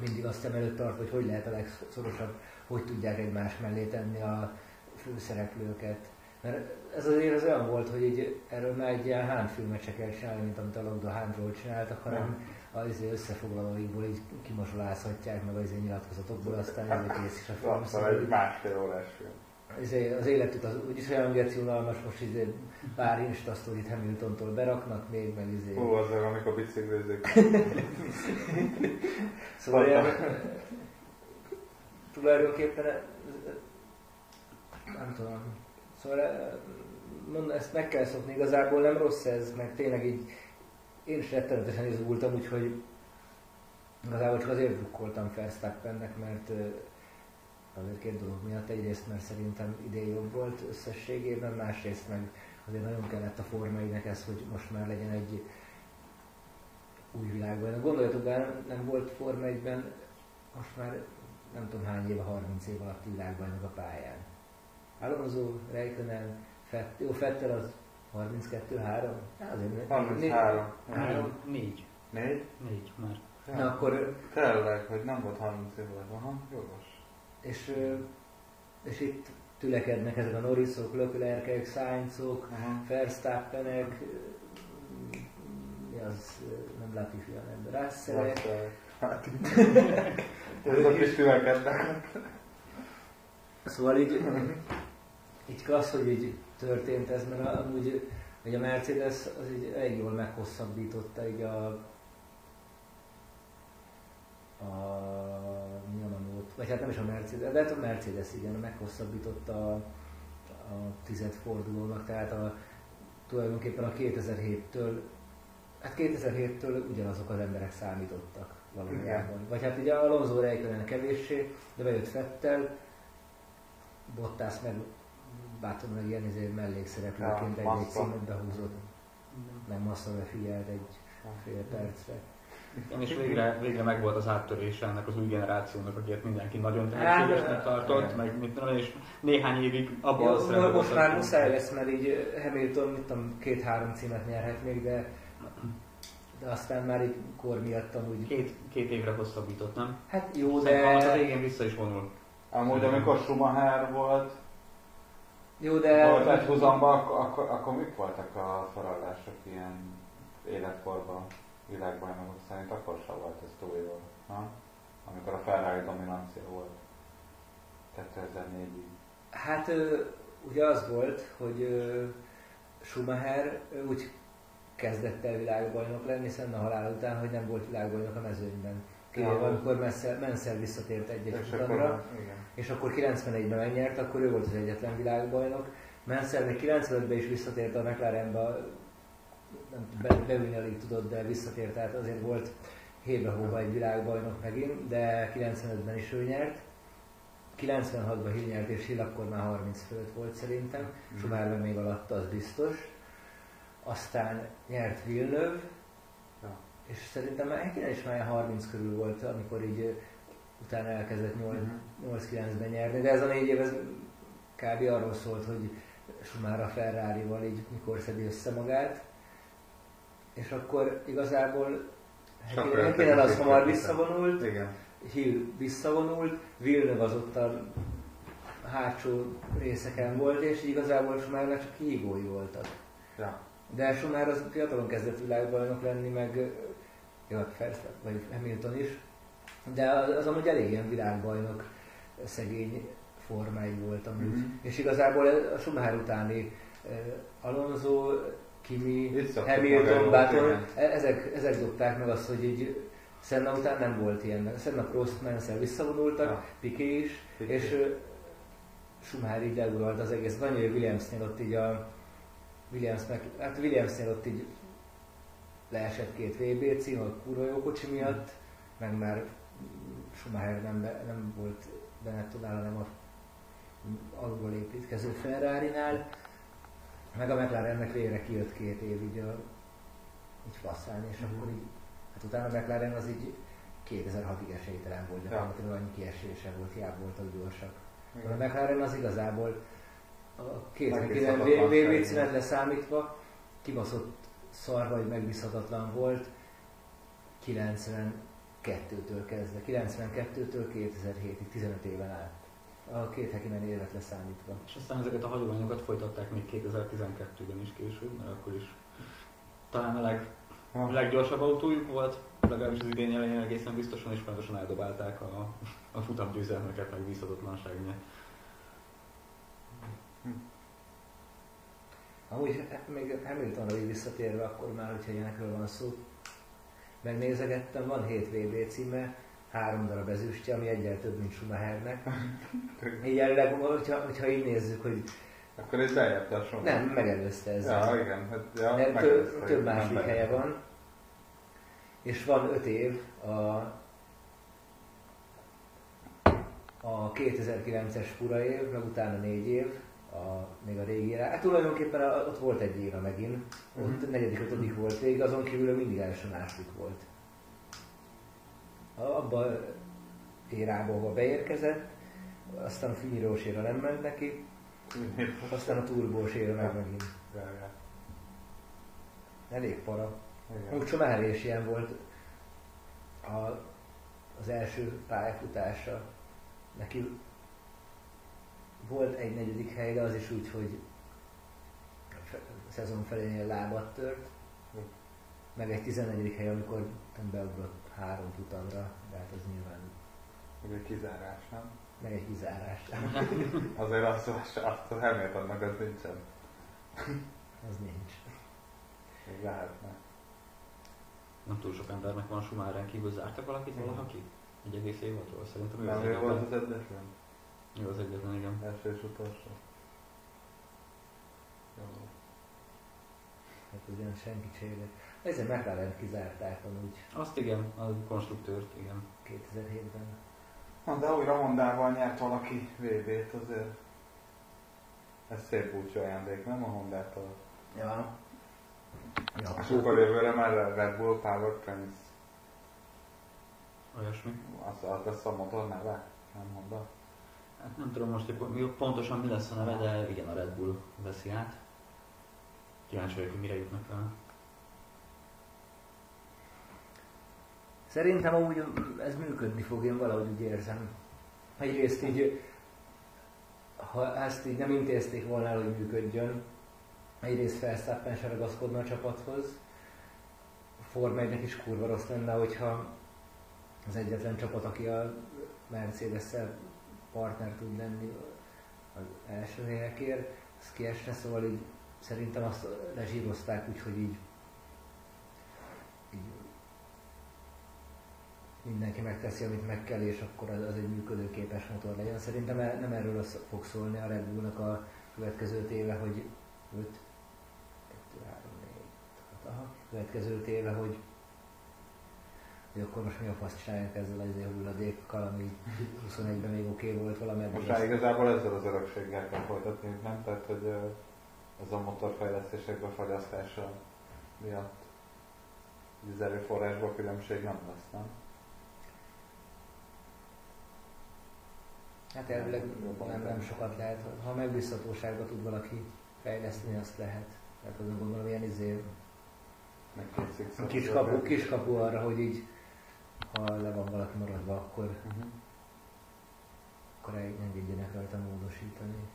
mindig azt szem előtt tart, hogy hogy lehet a legszorosabb, hogy tudják egymás mellé tenni a főszereplőket. Mert ez azért az olyan volt, hogy így erről már egy ilyen Hán filmet se kell csinálni, mint amit a Logdo Hánról csináltak, hanem az izé összefoglalóikból így kimosolázhatják meg az izé nyilatkozatokból, aztán ez kész is a film. Szóval egy másfél órás film. Izé, az életük az úgyis olyan geci unalmas, most izé pár Insta sztorit Hamiltontól beraknak még, meg izé. Hú, az amikor biciklizik. Szóval ilyen, tulajdonképpen nem tudom. Szóval e- mondom, ezt meg kell szokni, igazából nem rossz ez, meg tényleg így én is rettenetesen izgultam, úgyhogy igazából csak azért drukkoltam Verstappennek, mert azért két dolog miatt. Egyrészt, mert szerintem idén jobb volt összességében, másrészt meg azért nagyon kellett a formáinek ez, hogy most már legyen egy új világban. Gondoljatok be, nem, volt Forma 1-ben, most már nem tudom hány éve, 30 év alatt világbajnok a pályán. Alonso, Räikkönen, Fett, jó, Fettel az 32-3? Hát azért ne- 33. Három. Négy. Négy? Négy már. Na akkor, Tényleg, hogy nem volt 30 év alatt. Aha, jogos. És, és itt tülekednek ezek a Norrisok, Leclercek, Sainzok. Verstappenek, mi az, nem Latifi, hanem Russellek, Russell. Hát, Azok is tülekednek. Szóval így, így klassz, hogy így történt ez, mert amúgy hogy a Mercedes az így elég jól meghosszabbította így a, a vagy hát nem is a Mercedes, de hát a Mercedes igen, meghosszabbította a, a tized fordulónak, tehát a, tulajdonképpen a 2007-től Hát 2007-től ugyanazok az emberek számítottak valójában. Vagy hát ugye Alonso Räikkönen kevéssé, de bejött Fettel, Bottas meg bátor meg ilyen izé mellékszereplőként Ja, egy-egy Massa. címet behúzott. Meg Massa figyelt egy fél percre. Igen, és végre, végre megvolt az áttörése ennek az új generációnak, akiket mindenki nagyon Hát, tehetségesnek tartott, igen. meg mit tudom, és néhány évig abban a szerepben most volt, már muszáj lesz, mert így Hamilton, mit tudom, két-három címet nyerhet még, de, de aztán már így kor miatt amúgy... Két, két évre hosszabbított, nem? Hát jó, Szerintem az a de... végén vissza is vonul. Amúgy amikor Schumacher volt, Jó, de... volt egy de... húzamba, akkor, akkor, akkor mik voltak a feladások ilyen életkorban, világbajnokok szerint? Akkor sem volt ez túl jó, ha? Amikor a Ferrari dominancia volt. 2004-ig. Hát ugye az volt, hogy Schumacher úgy kezdett el világbajnok lenni Senna halál után, hogy nem volt világbajnok a mezőnyben. Kivéve Ja. amikor Mansell, Mansell visszatért egy-egy És futamra, akkor, és akkor 91-ben megnyert, akkor ő volt az egyetlen világbajnok. Mansell még 95-ben is visszatért a McLarenbe, nem be, beülni alig tudott, de visszatért, tehát azért volt hébe hóba egy világbajnok megint, de 95-ben is ő nyert. 96-ban Hill nyert, és Hill akkor már 30 fölött volt szerintem, Schumacher még alatta, az biztos. Aztán nyert Villeneuve, Ja. és szerintem már Häkkinen is már 30 körül volt, amikor így utána elkezdett 8, Mhm. 8-9-ben nyerni, de ez a négy év ez kb. arról szólt, hogy Schumacher a Ferrari-val így mikor szedi össze magát, és akkor igazából akkor Häkkinen az hamar vissza. visszavonult, Igen. Hill visszavonult, Villeneuve az ott a hátsó részeken volt, és igazából Schumachernek csak hívói voltak. Ja. De Schumacher az fiatalon kezdett világbajnok lenni, meg jó, hát Verstappen, vagy Hamilton is, de az, az amúgy elég ilyen világbajnok szegény formái volt amúgy. Mhm. És igazából a Schumacher utáni Alonso, Kimi, Hamilton, Button, e- ezek, ezek dobták meg azt, hogy így Senna után nem volt ilyen. Senna, Prost, Mansell visszavonultak, Ja. Piqué is, Piqué. és ö, Schumacher így leuralt az egész. Annyi, hogy Williamsnél ott így a Williams meg, hát Williamsnél ott így leesett két VB cím a kurva jó kocsi miatt, meg már Schumacher nem, be, nem volt Benettonál, hanem a alulról építkező Ferrari-nál, meg a McLarennek végre kijött két év így, a, így faszán, és Mhm. akkor így, hát utána a McLaren az így 2006-ig esélytelen volt, gyakorlatilag annyi kiesése volt, hiába voltak gyorsak. A Igen. McLaren az igazából a két Megbízhatatlan VB szerintem. címet leszámítva kibaszott szar vagy megbízhatatlan volt 92-től kezdve, 92-től 2007-ig, 15 éven át. A két Häkkinen évet leszámítva. És aztán ezeket a hagyományokat folytatták még 2012-ben is később, mert akkor is talán a leg, Ha. leggyorsabb autójuk volt, legalábbis az idén elején egészen biztosan és pontosan eldobálták a, a futamgyőzelmeket meg bízhatatlanság miatt. Amúgy hát még Hamiltonra így visszatérve, akkor már, hogyha ilyenekről van szó, megnézegettem, van 7 VB címe, három darab ezüstje, ami egyel több, mint Schumachernek. Így jelenleg, hogyha, hogyha így nézzük, hogy Akkor ez beljebb a Schumacher. nem, megelőzte ezzel. Ja, igen. Hát, ja, Mert megelőzte, több, másik helye van, és van 5 év a, a 2009-es fura év, meg utána 4 év, a, még a régire. Hát tulajdonképpen a, ott volt egy éve megint, ott Mhm. negyedik, ötödik volt végig, azon kívül mindig első második volt. A- Abba érába, ahova beérkezett, aztán a finyírós éra nem ment neki, aztán a turbós éra meg megint. Elég para. Úgy Schumacher is ilyen volt a, az első pályafutása. Neki volt egy negyedik hely, de az is úgy, hogy a szezon felénél lábat tört. Hm. Meg egy 14. hely, amikor nem beugrott három futamra, de hát az nyilván Ez egy kizárás, nem? meg egy kizárás. Azért azt, azt, azt a Hamiltonnak az nincsen. az nincs. Még lehetne. Nem túl sok embernek van Schumacheren kívül, zártak valakit valaha ki? Egy egész évadról? Szerintem ő az Nem ő volt az egyetlen? Ő az egyetlen, igen. Első és utolsó. Jó. Tehát ugyan senki se élet. Ezzel McLaren kizárták amúgy Azt igen, a konstruktőrt, igen. 2007-ben. Na, de újra Hondával nyert valaki VB-t azért. Ez szép búcsú ajándék, nem a Hondától? Ja. Ja, A sokkal jövőre már a Red Bull Power Prince. Olyasmi. Az, az lesz a motor neve? Nem Honda? Hát nem tudom most, hogy pontosan mi lesz a neve, de igen, a Red Bull veszi át. Kíváncsi vagyok, hogy mire jutnak el. Szerintem amúgy ez működni fog, én valahogy úgy érzem. Egyrészt így, ha ezt így nem intézték volna el, hogy működjön, egyrészt Verstappen se ragaszkodna a csapathoz, Forma 1 is kurva rossz lenne, hogyha az egyetlen csapat, aki a Mercedes-szel partner tud lenni az első helyekért, ez kiesne, szóval így szerintem azt lezsírozták úgy, hogy így, így mindenki megteszi, amit meg kell, és akkor az, az egy működőképes motor legyen. Szerintem e- nem erről az fog szólni a Red Bullnak a következő éve, hogy 5, 2, 3, 4, 6, aha, következő éve, hogy hogy akkor most mi a fasz csinálják ezzel az hulladékkal, ami 21-ben még oké okay volt valameddig. Most már igazából ezzel az örökséggel kell folytatni, nem? Tehát, hogy ez a motorfejlesztések befagyasztása miatt az erőforrásban különbség nem lesz, nem? Hát elvileg nem, nem sokat lehet. Ha megbízhatóságba tud valaki fejleszteni, azt lehet. Tehát azon gondolom ilyen izé, kiskapu, kiskapu arra, hogy így, ha le van valaki maradva, akkor, Uh-huh. akkor engedjenek rajta módosítani.